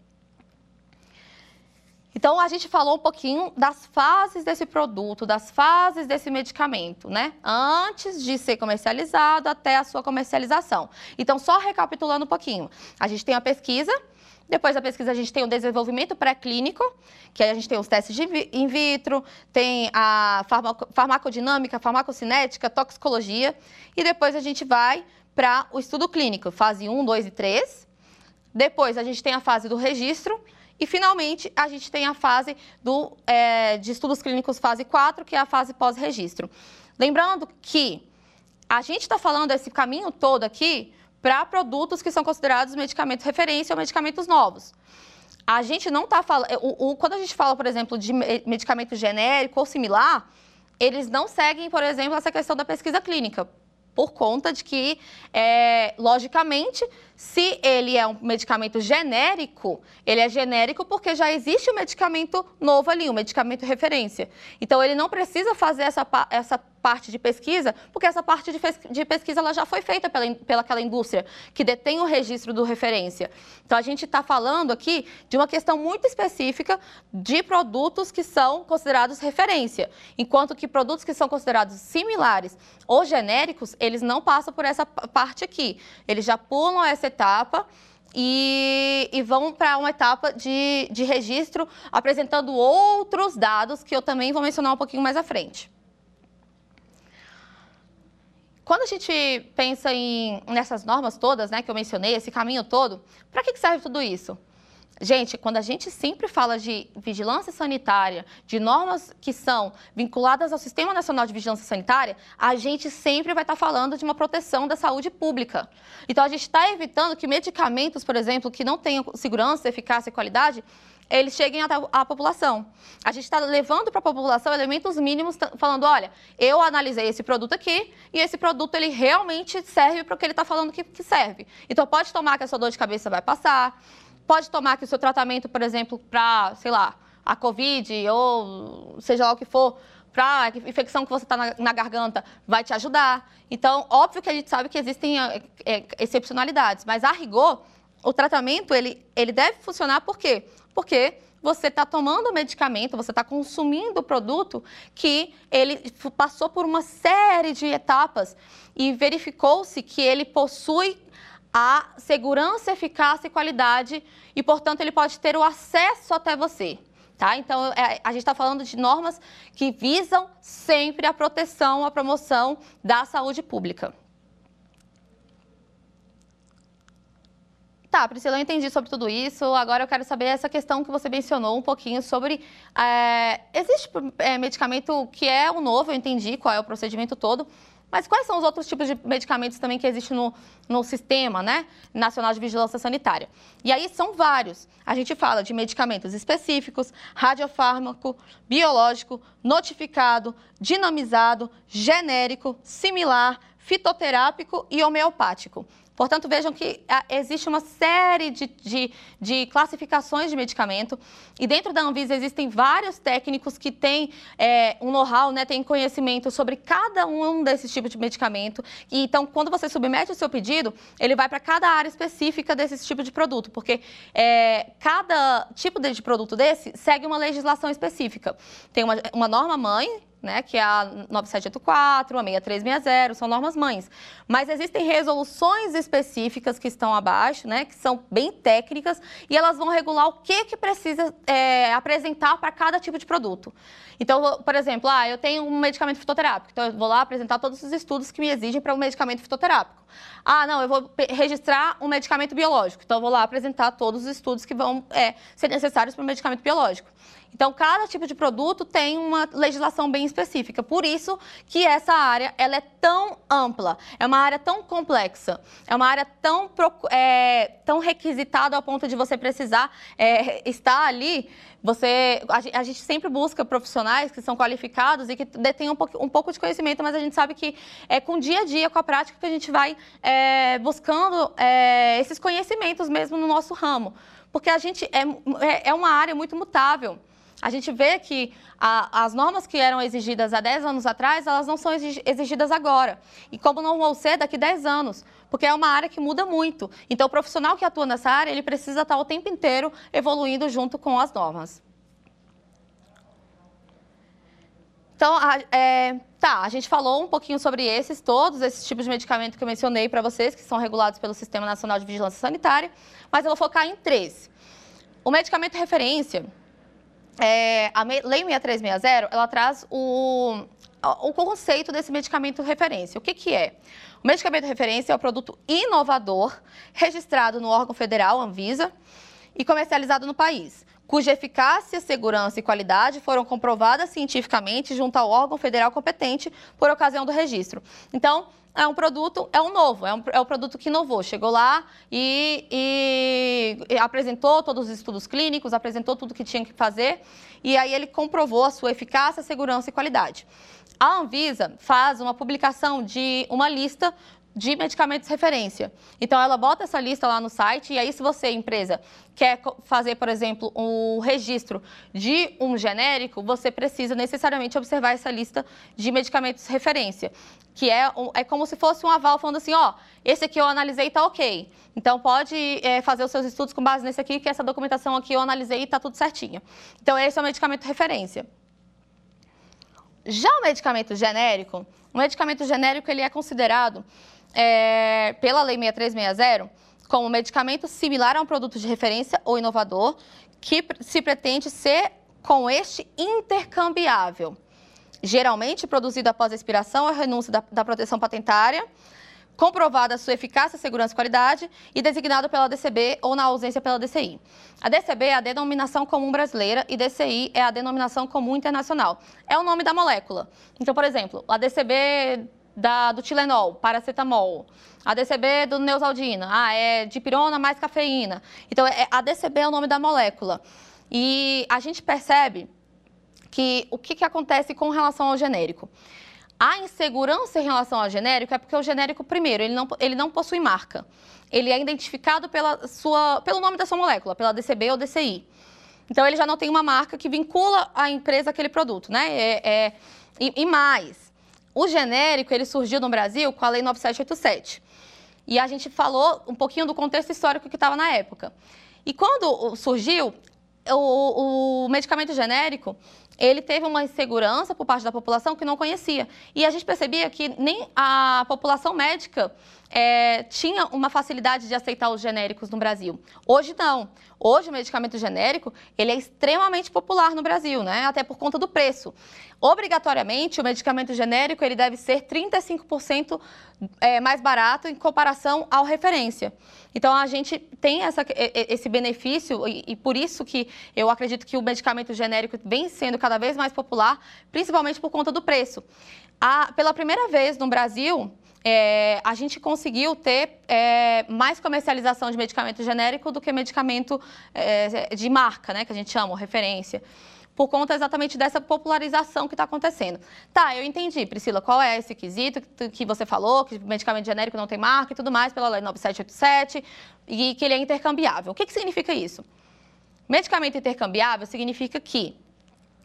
S2: Então, a gente falou um pouquinho das fases desse produto, das fases desse medicamento, né? Antes de ser comercializado até a sua comercialização. Então, só recapitulando um pouquinho. A gente tem a pesquisa, depois da pesquisa, a gente tem o desenvolvimento pré-clínico, que a gente tem os testes de in vitro, tem a farmacodinâmica, farmacocinética, toxicologia, e depois a gente vai para o estudo clínico, fase 1, 2 e 3. Depois a gente tem a fase do registro, e finalmente a gente tem a fase do, é, de estudos clínicos fase 4, que é a fase pós-registro. Lembrando que a gente está falando esse caminho todo aqui para produtos que são considerados medicamentos referência ou medicamentos novos. A gente não está falando. Quando a gente fala, por exemplo, de medicamento genérico ou similar, eles não seguem, por exemplo, essa questão da pesquisa clínica, por conta de que, é, logicamente, se ele é um medicamento genérico, ele é genérico porque já existe um medicamento novo ali, um medicamento referência. Então, ele não precisa fazer essa, essa parte de pesquisa, porque essa parte de, pesquisa ela já foi feita pela, pelaquela indústria que detém o registro do referência. Então, a gente está falando aqui de uma questão muito específica de produtos que são considerados referência, enquanto que produtos que são considerados similares ou genéricos, eles não passam por essa parte aqui. Eles já pulam essa etapa e, e vão para uma etapa de, de registro apresentando outros dados que eu também vou mencionar um pouquinho mais à frente. Quando a gente pensa em, nessas normas todas, né, que eu mencionei, esse caminho todo, para que serve tudo isso? Gente, quando a gente sempre fala de vigilância sanitária, de normas que são vinculadas ao Sistema Nacional de Vigilância Sanitária, a gente sempre vai estar falando de uma proteção da saúde pública. Então, a gente está evitando que medicamentos, por exemplo, que não tenham segurança, eficácia e qualidade, eles cheguem à, à população. A gente está levando para a população elementos mínimos, falando, olha, eu analisei esse produto aqui e esse produto ele realmente serve para o que ele está falando que, que serve. Então pode tomar que a sua dor de cabeça vai passar, pode tomar que o seu tratamento, por exemplo, para, sei lá, a Covid ou seja lá o que for, para infecção que você está na, na, garganta, vai te ajudar. Então, óbvio que a gente sabe que existem é, é, excepcionalidades, mas a rigor, o tratamento ele, ele deve funcionar por quê? Porque você está tomando o medicamento, você está consumindo o produto que ele passou por uma série de etapas e verificou-se que ele possui a segurança, eficácia e qualidade e, portanto, ele pode ter o acesso até você. Tá? Então, é, a gente está falando de normas que visam sempre a proteção, a promoção da saúde pública. Tá, Priscila, eu entendi sobre tudo isso. Agora eu quero saber essa questão que você mencionou um pouquinho sobre. É, existe é, medicamento que é o novo, eu entendi qual é o procedimento todo, mas quais são os outros tipos de medicamentos também que existem no, no Sistema né, Nacional de Vigilância Sanitária? E aí são vários. A gente fala de medicamentos específicos, radiofármaco, biológico, notificado, dinamizado, genérico, similar, fitoterápico e homeopático. Portanto, vejam que ah, existe uma série de, de, de, classificações de medicamento e dentro da Anvisa existem vários técnicos que têm é, um know-how, né, têm conhecimento sobre cada um desses tipos de medicamento. E, então, quando você submete o seu pedido, ele vai para cada área específica desse tipo de produto, porque é, cada tipo de produto desse segue uma legislação específica. Tem uma, uma norma mãe, né, que é a 9784, a 6360, são normas mães. Mas existem resoluções específicas que estão abaixo, né, que são bem técnicas, e elas vão regular o que, que precisa é, apresentar para cada tipo de produto. Então, por exemplo, ah, eu tenho um medicamento fitoterápico, então eu vou lá apresentar todos os estudos que me exigem para um medicamento fitoterápico. Ah, não, eu vou registrar um medicamento biológico, então eu vou lá apresentar todos os estudos que vão é, ser necessários para o medicamento biológico. Então, cada tipo de produto tem uma legislação bem específica. Por isso que essa área ela é tão ampla, é uma área tão complexa, é uma área tão, é, tão requisitada ao ponto de você precisar é, estar ali. Você, a, a, gente sempre busca profissionais que são qualificados e que detêm um, pouco, um pouco de conhecimento, mas a gente sabe que é com o dia a dia, com a prática, que a gente vai é, buscando é, esses conhecimentos mesmo no nosso ramo. Porque a gente é, é, é uma área muito mutável a gente vê que a, as normas que eram exigidas há 10 anos atrás, elas não são exigidas agora. E como não vão ser daqui 10 anos, porque é uma área que muda muito. Então, o profissional que atua nessa área, ele precisa estar o tempo inteiro evoluindo junto com as normas. Então, é, tá, a gente falou um pouquinho sobre esses, todos esses tipos de medicamento que eu mencionei para vocês, que são regulados pelo Sistema Nacional de Vigilância Sanitária, mas eu vou focar em três. O medicamento referência, é, a Lei 6360, ela traz o, o conceito desse medicamento referência. O que, que é? O medicamento referência é um produto inovador, registrado no órgão federal, Anvisa, e comercializado no país, cuja eficácia, segurança e qualidade foram comprovadas cientificamente junto ao órgão federal competente por ocasião do registro. Então, é um produto, é um novo, é um, é um produto que inovou. Chegou lá e, e, e, apresentou todos os estudos clínicos, apresentou tudo que tinha que fazer, e aí ele comprovou a sua eficácia, segurança e qualidade. A Anvisa faz uma publicação de uma lista de medicamentos referência. Então, ela bota essa lista lá no site, e aí, se você, empresa, quer fazer, por exemplo, o um registro de um genérico, você precisa necessariamente observar essa lista de medicamentos referência, que é, é como se fosse um aval falando assim, ó, esse aqui eu analisei e tá ok. Então, pode é, fazer os seus estudos com base nesse aqui, que essa documentação aqui eu analisei e tá tudo certinho. Então, esse é o medicamento referência. Já o medicamento genérico, o medicamento genérico ele é considerado é, pela Lei 6360 como medicamento similar a um produto de referência ou inovador que se pretende ser com este intercambiável, geralmente produzido após a expiração ou renúncia da, da proteção patentária, comprovada sua eficácia, segurança e qualidade e designado pela DCB ou na ausência pela DCI. A DCB é a denominação comum brasileira e DCI é a denominação comum internacional. É o nome da molécula. Então, por exemplo, a DCB da, do Tilenol, paracetamol. A DCB do Neusaldina, ah, é dipirona mais cafeína. Então, é, a DCB é o nome da molécula. E a gente percebe que o que, que acontece com relação ao genérico? A insegurança em relação ao genérico é porque o genérico, primeiro, ele não, ele não possui marca. Ele é identificado pela sua, pelo nome da sua molécula, pela DCB ou DCI. Então, ele já não tem uma marca que vincula a empresa àquele produto, né? É, é, e, e mais, o genérico, ele surgiu no Brasil com a Lei 9787. E a gente falou um pouquinho do contexto histórico que estava na época. E quando surgiu, o, o medicamento genérico, ele teve uma insegurança por parte da população que não conhecia. E a gente percebia que nem a população médica é, tinha uma facilidade de aceitar os genéricos no Brasil. Hoje não. Hoje o medicamento genérico ele é extremamente popular no Brasil, né? até por conta do preço. Obrigatoriamente, o medicamento genérico ele deve ser 35% é, mais barato em comparação ao referência. Então, a gente tem essa, esse benefício e, e por isso que eu acredito que o medicamento genérico vem sendo cada vez mais popular, principalmente por conta do preço. A, pela primeira vez no Brasil, é, a gente conseguiu ter é, mais comercialização de medicamento genérico do que medicamento é, de marca, né, que a gente chama, referência, por conta exatamente dessa popularização que está acontecendo. Tá, eu entendi, Priscila, qual é esse quesito que você falou, que medicamento genérico não tem marca e tudo mais, pela lei 9787, e que ele é intercambiável. O que, que significa isso? Medicamento intercambiável significa que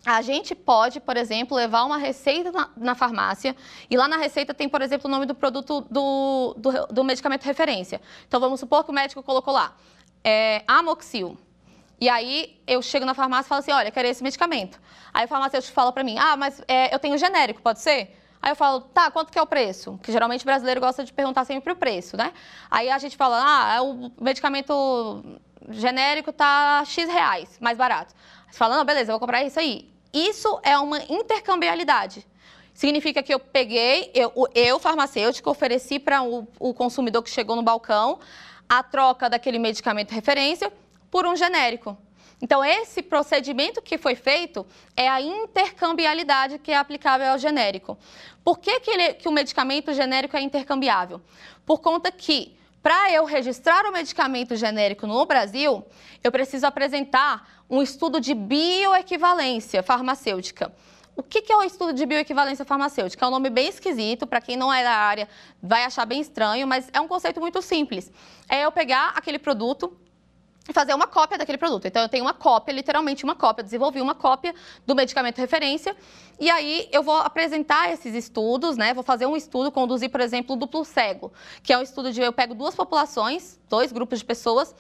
S2: a gente pode, por exemplo, levar uma receita na, na, farmácia e lá na receita tem, por exemplo, o nome do produto do, do, do medicamento referência. Então, vamos supor que o médico colocou lá é, Amoxil. E aí eu chego na farmácia e falo assim, olha, quero esse medicamento. Aí o farmacêutico fala para mim, ah, mas é, eu tenho genérico, pode ser? Aí eu falo, tá, quanto que é o preço? Que geralmente o brasileiro gosta de perguntar sempre o preço, né? Aí a gente fala, ah, é o medicamento genérico tá X reais, mais barato. Você fala, não, beleza, eu vou comprar isso aí. Isso é uma intercambiabilidade. Significa que eu peguei, eu, eu farmacêutico, ofereci para o, o consumidor que chegou no balcão a troca daquele medicamento referência por um genérico. Então, esse procedimento que foi feito é a intercambiabilidade que é aplicável ao genérico. Por que, que, ele, que o medicamento genérico é intercambiável? Por conta que para eu registrar o medicamento genérico no Brasil, eu preciso apresentar um estudo de bioequivalência farmacêutica. O que é o estudo de bioequivalência farmacêutica? É um nome bem esquisito, para quem não é da área vai achar bem estranho, mas é um conceito muito simples. É eu pegar aquele produto, fazer uma cópia daquele produto. Então, eu tenho uma cópia, literalmente uma cópia, desenvolvi uma cópia do medicamento referência, e aí eu vou apresentar esses estudos, né? Vou fazer um estudo, conduzir, por exemplo, o duplo cego, que é um estudo de eu pego duas populações, dois grupos de pessoas,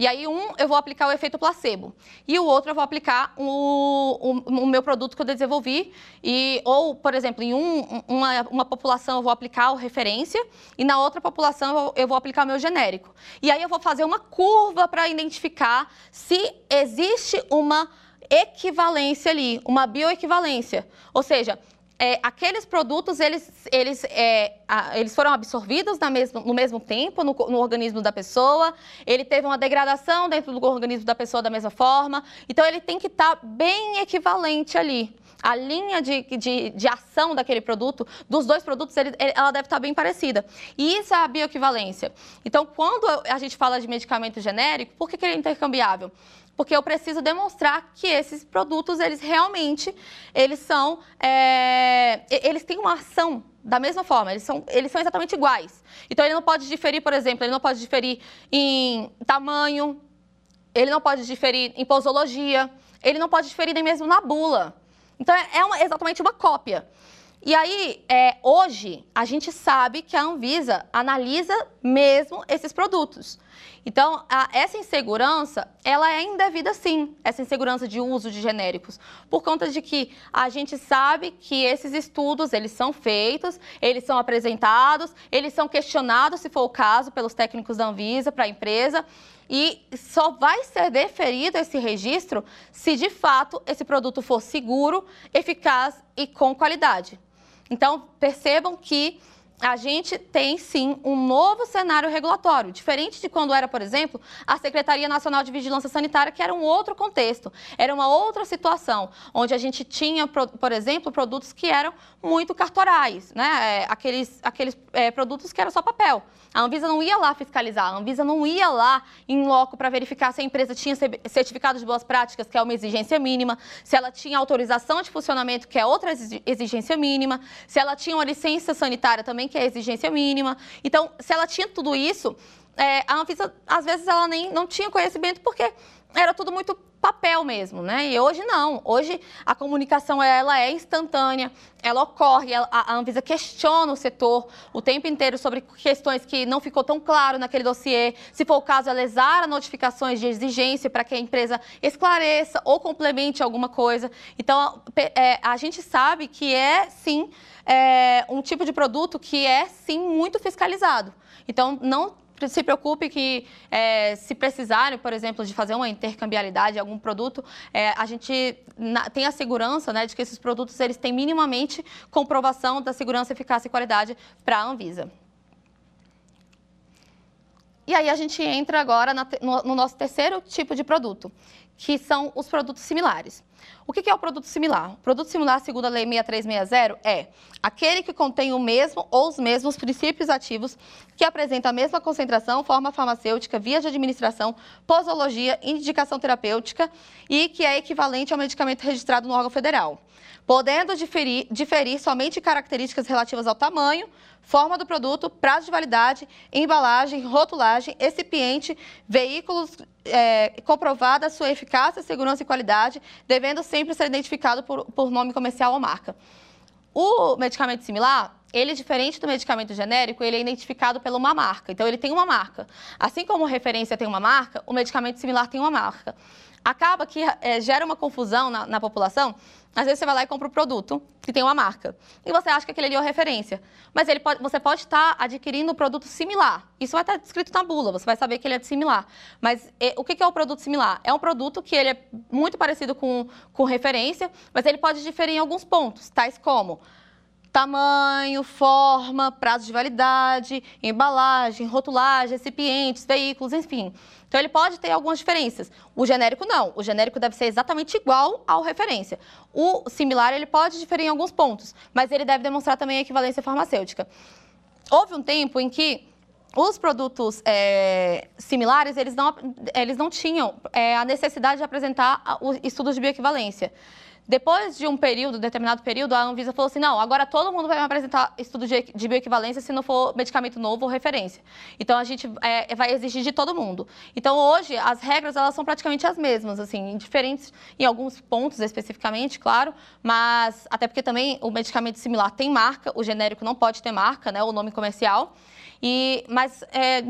S2: e aí, um, eu vou aplicar o efeito placebo. E o outro, eu vou aplicar o, o, o meu produto que eu desenvolvi. E, ou, por exemplo, em um, uma, uma população, eu vou aplicar o referência. E na outra população, eu, eu vou aplicar o meu genérico. E aí, eu vou fazer uma curva para identificar se existe uma equivalência ali, uma bioequivalência. Ou seja, é, aqueles produtos eles, eles, é, a, eles foram absorvidos mesmo, no mesmo tempo no, no, organismo da pessoa, ele teve uma degradação dentro do organismo da pessoa da mesma forma, então ele tem que estar tá bem equivalente ali. A linha de, de, de, ação daquele produto, dos dois produtos, ele, ela deve estar tá bem parecida. E isso é a bioequivalência. Então, quando a gente fala de medicamento genérico, por que, que ele é intercambiável? Porque eu preciso demonstrar que esses produtos, eles realmente, eles são, é, eles têm uma ação da mesma forma, eles são, eles são exatamente iguais. Então, ele não pode diferir, por exemplo, ele não pode diferir em tamanho, ele não pode diferir em posologia, ele não pode diferir nem mesmo na bula. Então, é, é uma, exatamente uma cópia. E aí, é, hoje, a gente sabe que a Anvisa analisa mesmo esses produtos. Então, a, essa insegurança, ela é indevida sim, essa insegurança de uso de genéricos, por conta de que a gente sabe que esses estudos, eles são feitos, eles são apresentados, eles são questionados, se for o caso, pelos técnicos da Anvisa para a empresa, e só vai ser deferido esse registro se de fato esse produto for seguro, eficaz e com qualidade. Então, percebam que a gente tem sim um novo cenário regulatório, diferente de quando era, por exemplo, a Secretaria Nacional de Vigilância Sanitária, que era um outro contexto, era uma outra situação, onde a gente tinha, por exemplo, produtos que eram muito cartorais, né? É, aqueles, aqueles é, produtos que eram só papel. A Anvisa não ia lá fiscalizar, a Anvisa não ia lá em loco para verificar se a empresa tinha certificado de boas práticas, que é uma exigência mínima, se ela tinha autorização de funcionamento, que é outra exigência mínima, se ela tinha uma licença sanitária também, que é exigência mínima. Então, se ela tinha tudo isso, é, a Anvisa, às vezes, ela nem não tinha conhecimento porque era tudo muito papel mesmo, né? E hoje não. Hoje a comunicação ela é instantânea, ela ocorre, a Anvisa questiona o setor o tempo inteiro sobre questões que não ficou tão claro naquele dossiê. Se for o caso, ela exara notificações de exigência para que a empresa esclareça ou complemente alguma coisa. Então, é, a gente sabe que é sim é, um tipo de produto que é sim muito fiscalizado. Então, não se preocupe que, é, se precisarem, por exemplo, de fazer uma intercambialidade de algum produto, é, a gente na, tem a segurança né, de que esses produtos eles têm minimamente comprovação da segurança, eficácia e qualidade para a Anvisa. E aí a gente entra agora na, no, no nosso terceiro tipo de produto, que são os produtos similares. O que é o produto similar? O produto similar, segundo a Lei 6360, é aquele que contém o mesmo ou os mesmos princípios ativos, que apresenta a mesma concentração, forma farmacêutica, via de administração, posologia, indicação terapêutica e que é equivalente ao medicamento registrado no órgão federal podendo diferir, diferir somente características relativas ao tamanho, forma do produto, prazo de validade, embalagem, rotulagem, recipiente, veículos é, comprovada sua eficácia, segurança e qualidade, devendo sempre ser identificado por, por nome comercial ou marca. O medicamento similar, ele, diferente do medicamento genérico, ele é identificado por uma marca. Então, ele tem uma marca. Assim como referência tem uma marca, o medicamento similar tem uma marca acaba que é, gera uma confusão na, na, população. Às vezes você vai lá e compra um produto que tem uma marca e você acha que aquele ali é uma referência. Mas ele pode, você pode estar adquirindo um produto similar. Isso vai estar descrito na bula, você vai saber que ele é similar. Mas e, o que é o produto similar? É um produto que ele é muito parecido com, com referência, mas ele pode diferir em alguns pontos, tais como tamanho, forma, prazo de validade, embalagem, rotulagem, recipientes, veículos, enfim. Então ele pode ter algumas diferenças. O genérico não. O genérico deve ser exatamente igual ao referência. O similar ele pode diferir em alguns pontos, mas ele deve demonstrar também a equivalência farmacêutica. Houve um tempo em que os produtos é, similares, eles não, eles não tinham é, a necessidade de apresentar estudos de bioequivalência. Depois de um período, determinado período, a Anvisa falou assim: não, agora todo mundo vai apresentar estudo de, de bioequivalência se não for medicamento novo ou referência. Então a gente é, vai exigir de todo mundo. Então hoje as regras elas são praticamente as mesmas, assim, diferentes em alguns pontos especificamente, claro, mas até porque também o medicamento similar tem marca, o genérico não pode ter marca, né, o nome comercial. E, mas é,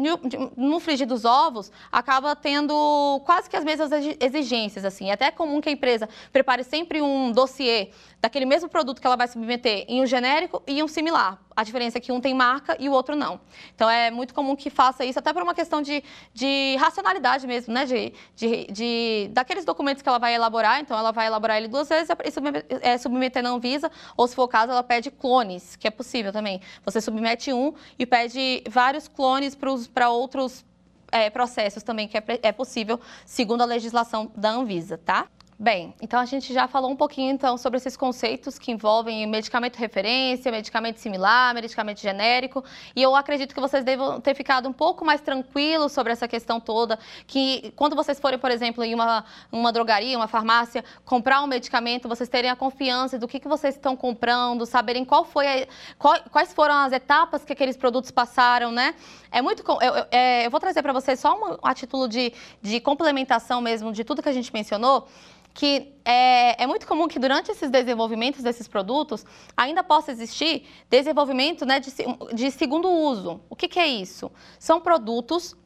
S2: no, frigir dos ovos acaba tendo quase que as mesmas exigências. Assim. É até comum que a empresa prepare sempre um dossiê daquele mesmo produto que ela vai submeter em um genérico e um similar. A diferença é que um tem marca e o outro não. Então é muito comum que faça isso, até por uma questão de, de racionalidade mesmo, né? De, de, de, daqueles documentos que ela vai elaborar, então ela vai elaborar ele duas vezes e submeter, é, submeter na Anvisa, ou se for o caso, ela pede clones, que é possível também. Você submete um e pede vários clones para outros é, processos também, que é, é possível, segundo a legislação da Anvisa, tá? Bem, então a gente já falou um pouquinho então sobre esses conceitos que envolvem medicamento referência, medicamento similar, medicamento genérico, e eu acredito que vocês devam ter ficado um pouco mais tranquilos sobre essa questão toda, que quando vocês forem, por exemplo, em uma, uma drogaria, uma farmácia, comprar um medicamento, vocês terem a confiança do que, que vocês estão comprando, saberem qual foi a, qual, quais foram as etapas que aqueles produtos passaram, né? É muito. Eu, eu, é, eu vou trazer para vocês só um, a título de, de complementação mesmo de tudo que a gente mencionou que é, é, muito comum que durante esses desenvolvimentos desses produtos ainda possa existir desenvolvimento né, de, de segundo uso. O que, que é isso? São produtos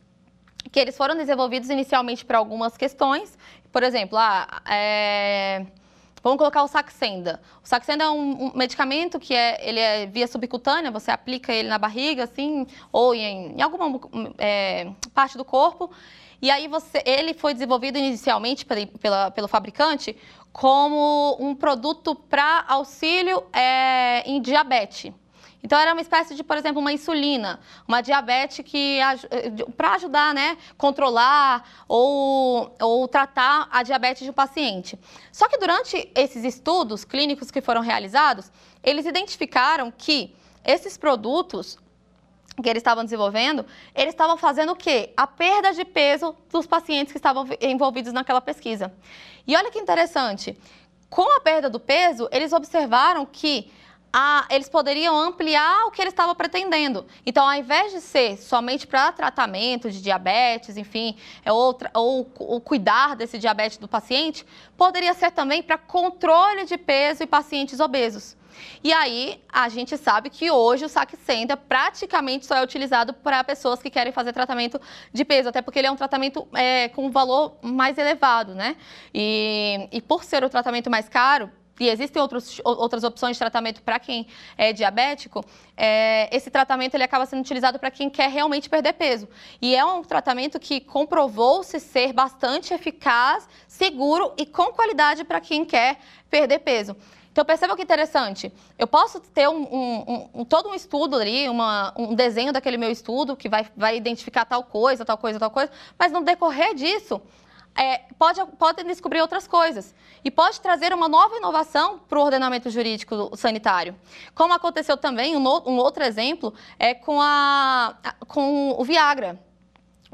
S2: que eles foram desenvolvidos inicialmente para algumas questões. Por exemplo, ah, é... vamos colocar o Saxenda. O Saxenda é um, um, medicamento que é, ele é via subcutânea, você aplica ele na barriga, assim, ou em, em alguma é, parte do corpo. E aí você, ele foi desenvolvido inicialmente pela, pelo fabricante como um produto para auxílio é, em diabetes. Então era uma espécie de, por exemplo, uma insulina, uma diabetes que eh, para ajudar, né, controlar ou, ou tratar a diabetes de um paciente. Só que durante esses estudos clínicos que foram realizados, eles identificaram que esses produtos que eles estavam desenvolvendo, eles estavam fazendo o quê? A perda de peso dos pacientes que estavam envolvidos naquela pesquisa. E olha que interessante, com a perda do peso, eles observaram que a, eles poderiam ampliar o que eles estavam pretendendo. Então, ao invés de ser somente para tratamento de diabetes, enfim, é outra, ou, ou cuidar desse diabetes do paciente, poderia ser também para controle de peso em pacientes obesos. E aí, a gente sabe que hoje o Saxenda praticamente só é utilizado para pessoas que querem fazer tratamento de peso, até porque ele é um tratamento é, com um valor mais elevado, né? E, e por ser o tratamento mais caro, e existem outros, outras opções de tratamento para quem é diabético, é, esse tratamento ele acaba sendo utilizado para quem quer realmente perder peso. E é um tratamento que comprovou-se ser bastante eficaz, seguro e com qualidade para quem quer perder peso. Então perceba que interessante. Eu posso ter um, um, um, todo um estudo ali, uma, um desenho daquele meu estudo que vai, vai identificar tal coisa, tal coisa, tal coisa, mas no decorrer disso, é, pode, pode descobrir outras coisas e pode trazer uma nova inovação para o ordenamento jurídico sanitário. Como aconteceu também, um, um outro exemplo é com, a, com o Viagra.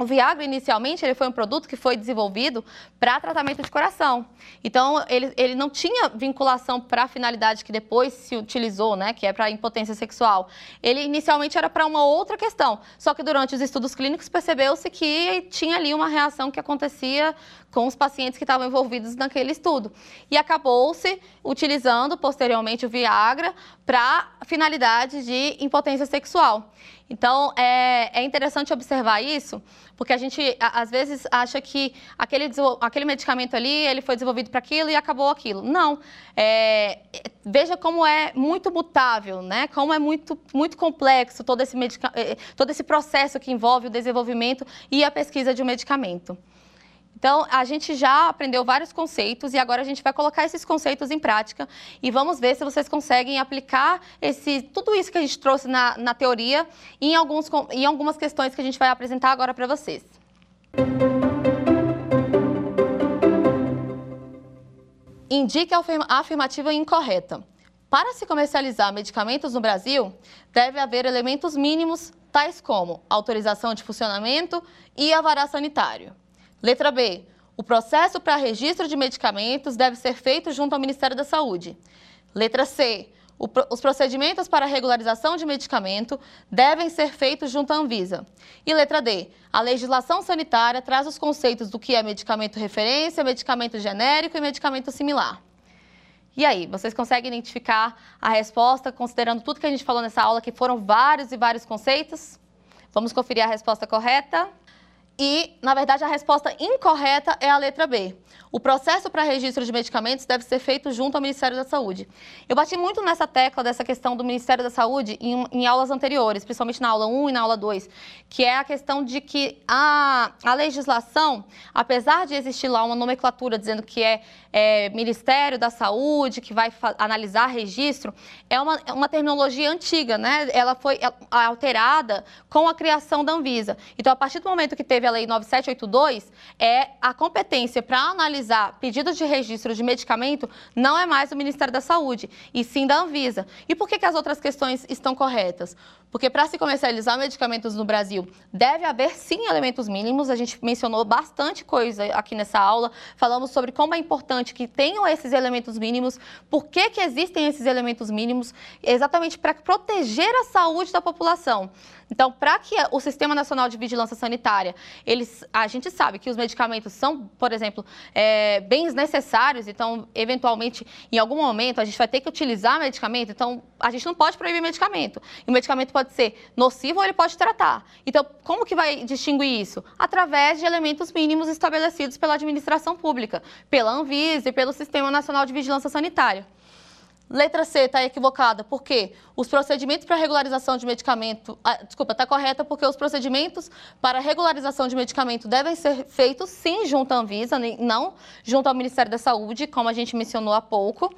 S2: O Viagra, inicialmente, ele foi um produto que foi desenvolvido para tratamento de coração. Então, ele, ele não tinha vinculação para a finalidade que depois se utilizou, né, que é para impotência sexual. Ele, inicialmente, era para uma outra questão. Só que, durante os estudos clínicos, percebeu-se que tinha ali uma reação que acontecia com os pacientes que estavam envolvidos naquele estudo. E acabou-se utilizando, posteriormente, o Viagra para finalidade de impotência sexual. Então, é, é interessante observar isso, porque a gente, às vezes, acha que aquele, aquele medicamento ali, ele foi desenvolvido para aquilo e acabou aquilo. Não. É, veja como é muito mutável, né? Como é muito, muito complexo todo esse, é, todo esse processo que envolve o desenvolvimento e a pesquisa de um medicamento. Então, a gente já aprendeu vários conceitos e agora a gente vai colocar esses conceitos em prática e vamos ver se vocês conseguem aplicar esse, tudo isso que a gente trouxe na, na teoria em, alguns, em algumas questões que a gente vai apresentar agora para vocês. Indique a afirmativa incorreta. Para se comercializar medicamentos no Brasil, deve haver elementos mínimos, tais como autorização de funcionamento e alvará sanitário. Letra B. O processo para registro de medicamentos deve ser feito junto ao Ministério da Saúde. Letra C. O, os procedimentos para regularização de medicamento devem ser feitos junto à Anvisa. E letra D. A legislação sanitária traz os conceitos do que é medicamento referência, medicamento genérico e medicamento similar. E aí, vocês conseguem identificar a resposta, considerando tudo que a gente falou nessa aula, que foram vários e vários conceitos? Vamos conferir a resposta correta? E, na verdade, a resposta incorreta é a letra B. O processo para registro de medicamentos deve ser feito junto ao Ministério da Saúde. Eu bati muito nessa tecla dessa questão do Ministério da Saúde em, em aulas anteriores, principalmente na aula 1 e na aula 2, que é a questão de que a, a legislação, apesar de existir lá uma nomenclatura dizendo que é, é Ministério da Saúde, que vai analisar registro, é uma, é uma terminologia antiga, né? Ela foi alterada com a criação da Anvisa. Então, a partir do momento que teve a Lei 9782, é a competência para analisar pedidos de registro de medicamento não é mais do Ministério da Saúde, e sim da Anvisa. E por que, que as outras questões estão corretas? Porque para se comercializar medicamentos no Brasil, deve haver sim elementos mínimos. A gente mencionou bastante coisa aqui nessa aula. Falamos sobre como é importante que tenham esses elementos mínimos, por que, que existem esses elementos mínimos, exatamente para proteger a saúde da população. Então, para que o Sistema Nacional de Vigilância Sanitária, eles, a gente sabe que os medicamentos são, por exemplo, é, bens necessários, então, eventualmente, em algum momento, a gente vai ter que utilizar medicamento, então, a gente não pode proibir medicamento. E o medicamento pode ser nocivo ou ele pode tratar. Então, como que vai distinguir isso? Através de elementos mínimos estabelecidos pela administração pública, pela Anvisa e pelo Sistema Nacional de Vigilância Sanitária. Letra C está equivocada, por quê? Os procedimentos para regularização de medicamento. Ah, desculpa, está correta porque os procedimentos para regularização de medicamento devem ser feitos sim junto à Anvisa, não junto ao Ministério da Saúde, como a gente mencionou há pouco.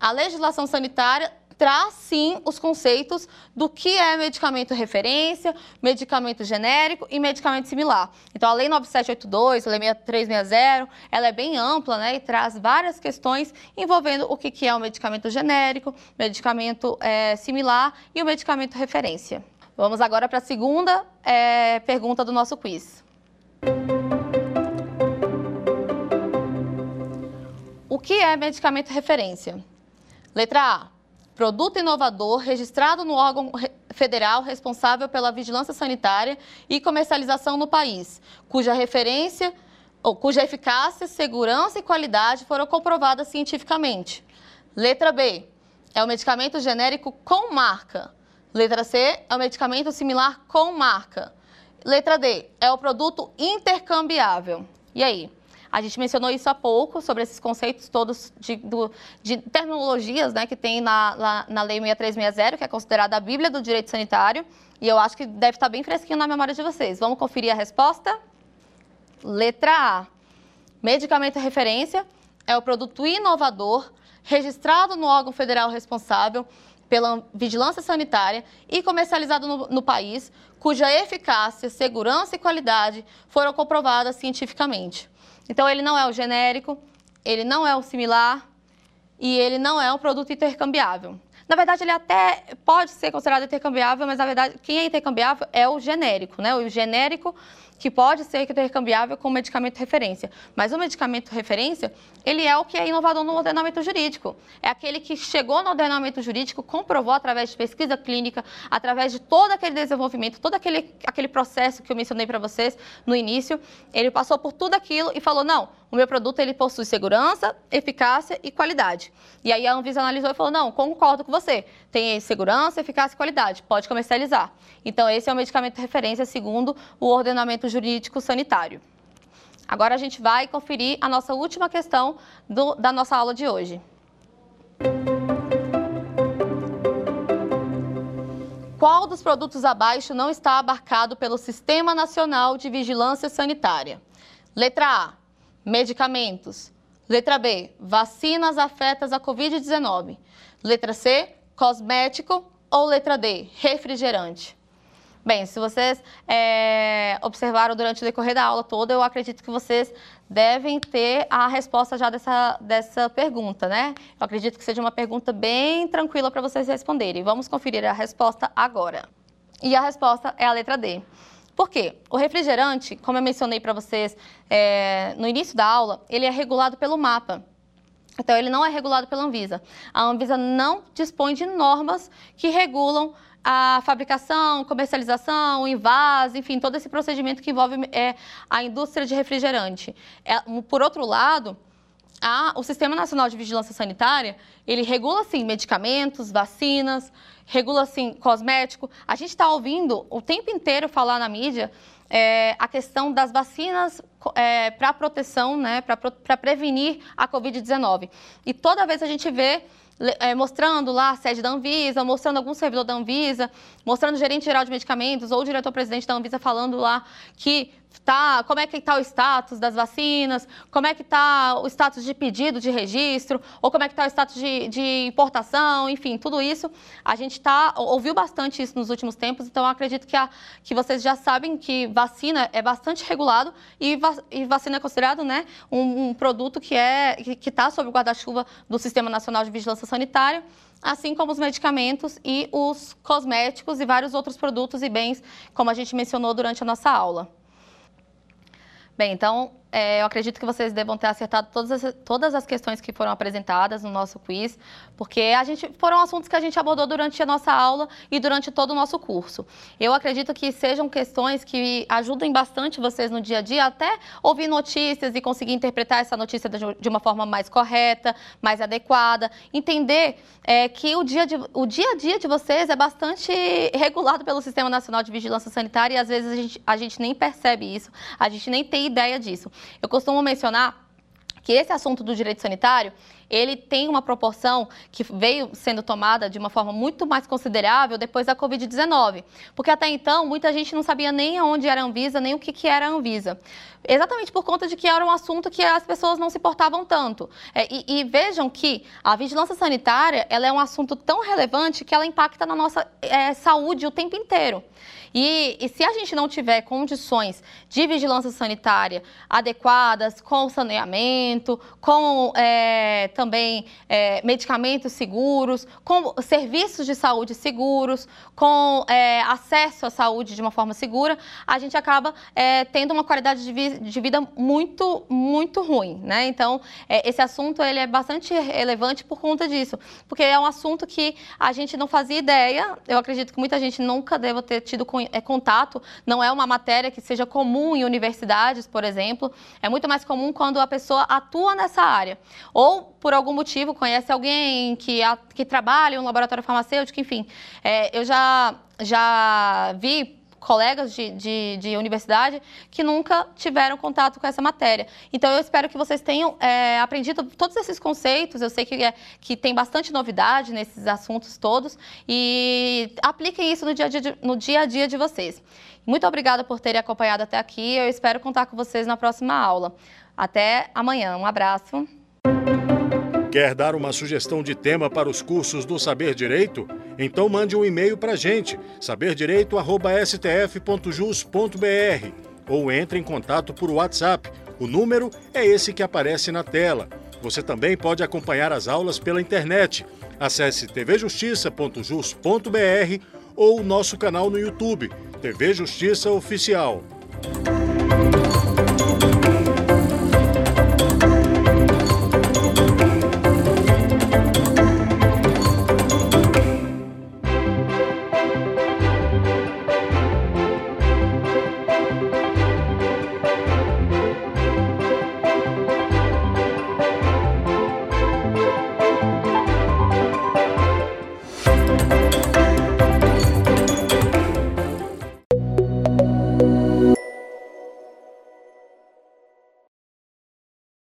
S2: A legislação sanitária traz sim os conceitos do que é medicamento referência, medicamento genérico e medicamento similar. Então, a Lei 9782, a Lei 6360, ela é bem ampla né, e traz várias questões envolvendo o que é o medicamento genérico, medicamento é, similar e o medicamento referência. Vamos agora para a segunda é, pergunta do nosso quiz. O que é medicamento referência? Letra A produto inovador registrado no órgão federal responsável pela vigilância sanitária e comercialização no país, cuja referência ou cuja eficácia, segurança e qualidade foram comprovadas cientificamente. Letra B. É o medicamento genérico com marca. Letra C. É o medicamento similar com marca. Letra D. É o produto intercambiável. E aí? A gente mencionou isso há pouco, sobre esses conceitos todos de, do, de terminologias né, que tem na, na, na Lei 6360, que é considerada a Bíblia do Direito Sanitário. E eu acho que deve estar bem fresquinho na memória de vocês. Vamos conferir a resposta? Letra A. Medicamento referência é o produto inovador registrado no órgão federal responsável pela vigilância sanitária e comercializado no, no, país, cuja eficácia, segurança e qualidade foram comprovadas cientificamente. Então, ele não é o genérico, ele não é o similar e ele não é um produto intercambiável. Na verdade, ele até pode ser considerado intercambiável, mas na verdade, quem é intercambiável é o genérico, né? O genérico que pode ser intercambiável com o medicamento referência. Mas o medicamento referência, ele é o que é inovador no ordenamento jurídico. É aquele que chegou no ordenamento jurídico, comprovou através de pesquisa clínica, através de todo aquele desenvolvimento, todo aquele, aquele processo que eu mencionei para vocês no início, ele passou por tudo aquilo e falou, não, o meu produto ele possui segurança, eficácia e qualidade. E aí a Anvisa analisou e falou: não, concordo com você. Tem segurança, eficácia e qualidade, pode comercializar. Então, esse é o medicamento referência segundo o ordenamento jurídico sanitário. Agora a gente vai conferir a nossa última questão do, da nossa aula de hoje. Qual dos produtos abaixo não está abarcado pelo Sistema Nacional de Vigilância Sanitária? Letra A medicamentos. Letra B, vacinas afetas a Covid-19. Letra C, cosmético. Ou letra D, refrigerante. Bem, se vocês é, observaram durante o decorrer da aula toda, eu acredito que vocês devem ter a resposta já dessa, dessa pergunta, né? Eu acredito que seja uma pergunta bem tranquila para vocês responderem. Vamos conferir a resposta agora. E a resposta é a letra D. Por quê? O refrigerante, como eu mencionei para vocês é, no início da aula, ele é regulado pelo mapa. Então, ele não é regulado pela Anvisa. A Anvisa não dispõe de normas que regulam a fabricação, comercialização, invase, enfim, todo esse procedimento que envolve é, a indústria de refrigerante. É, por outro lado, a, o Sistema Nacional de Vigilância Sanitária, ele regula, sim, medicamentos, vacinas, regula, assim, cosmético. A gente está ouvindo o tempo inteiro falar na mídia é, a questão das vacinas é, para proteção, né, para prevenir a Covid-19. E toda vez a gente vê é, mostrando lá a sede da Anvisa, mostrando algum servidor da Anvisa, mostrando o gerente geral de medicamentos ou o diretor-presidente da Anvisa falando lá que tá, como é que está o status das vacinas, como é que está o status de pedido de registro, ou como é que está o status de, de, importação, enfim, tudo isso. A gente tá, ouviu bastante isso nos últimos tempos, então acredito que, a, que vocês já sabem que vacina é bastante regulado e, va, e vacina é considerado né, um, um produto que é que está sob o guarda-chuva do Sistema Nacional de Vigilância Sanitária assim como os medicamentos e os cosméticos e vários outros produtos e bens, como a gente mencionou durante a nossa aula. Bem, então é, eu acredito que vocês devam ter acertado todas as, todas as questões que foram apresentadas no nosso quiz, porque a gente foram assuntos que a gente abordou durante a nossa aula e durante todo o nosso curso. Eu acredito que sejam questões que ajudem bastante vocês no dia a dia, até ouvir notícias e conseguir interpretar essa notícia de uma forma mais correta, mais adequada, entender é, que o dia, de, o dia a dia de vocês é bastante regulado pelo Sistema Nacional de Vigilância Sanitária e às vezes a gente, a gente nem percebe isso, a gente nem tem ideia disso. Eu costumo mencionar que esse assunto do direito sanitário, ele tem uma proporção que veio sendo tomada de uma forma muito mais considerável depois da Covid-19. Porque até então, muita gente não sabia nem onde era a Anvisa, nem o que, que era a Anvisa. Exatamente por conta de que era um assunto que as pessoas não se importavam tanto. É, e, e, vejam que a vigilância sanitária ela é um assunto tão relevante que ela impacta na nossa é, saúde o tempo inteiro. E, e, se a gente não tiver condições de vigilância sanitária adequadas, com saneamento, com é, também é, medicamentos seguros, com serviços de saúde seguros, com é, acesso à saúde de uma forma segura, a gente acaba é, tendo uma qualidade de, vi de, vida muito, muito ruim. Né? Então, é, esse assunto ele é bastante relevante por conta disso, porque é um assunto que a gente não fazia ideia, eu acredito que muita gente nunca deva ter tido é, contato, não é uma matéria que seja comum em universidades, por exemplo. É muito mais comum quando a pessoa atua nessa área. Ou, por algum motivo, conhece alguém que, a, que trabalha em um laboratório farmacêutico, enfim. É, eu já, já vi colegas de, de, de, universidade que nunca tiveram contato com essa matéria. Então, eu espero que vocês tenham é, aprendido todos esses conceitos. Eu sei que, é, que tem bastante novidade nesses assuntos todos e apliquem isso no dia, a dia, no dia a dia de vocês. Muito obrigada por terem acompanhado até aqui. Eu espero contar com vocês na próxima aula. Até amanhã. Um abraço.
S1: Quer dar uma sugestão de tema para os cursos do Saber Direito? Então mande um e-mail para a gente, saberdireito.stf.jus.br ou entre em contato por WhatsApp. O número é esse que aparece na tela. Você também pode acompanhar as aulas pela internet. Acesse tvjustiça.jus.br ou nosso canal no YouTube, TV Justiça Oficial.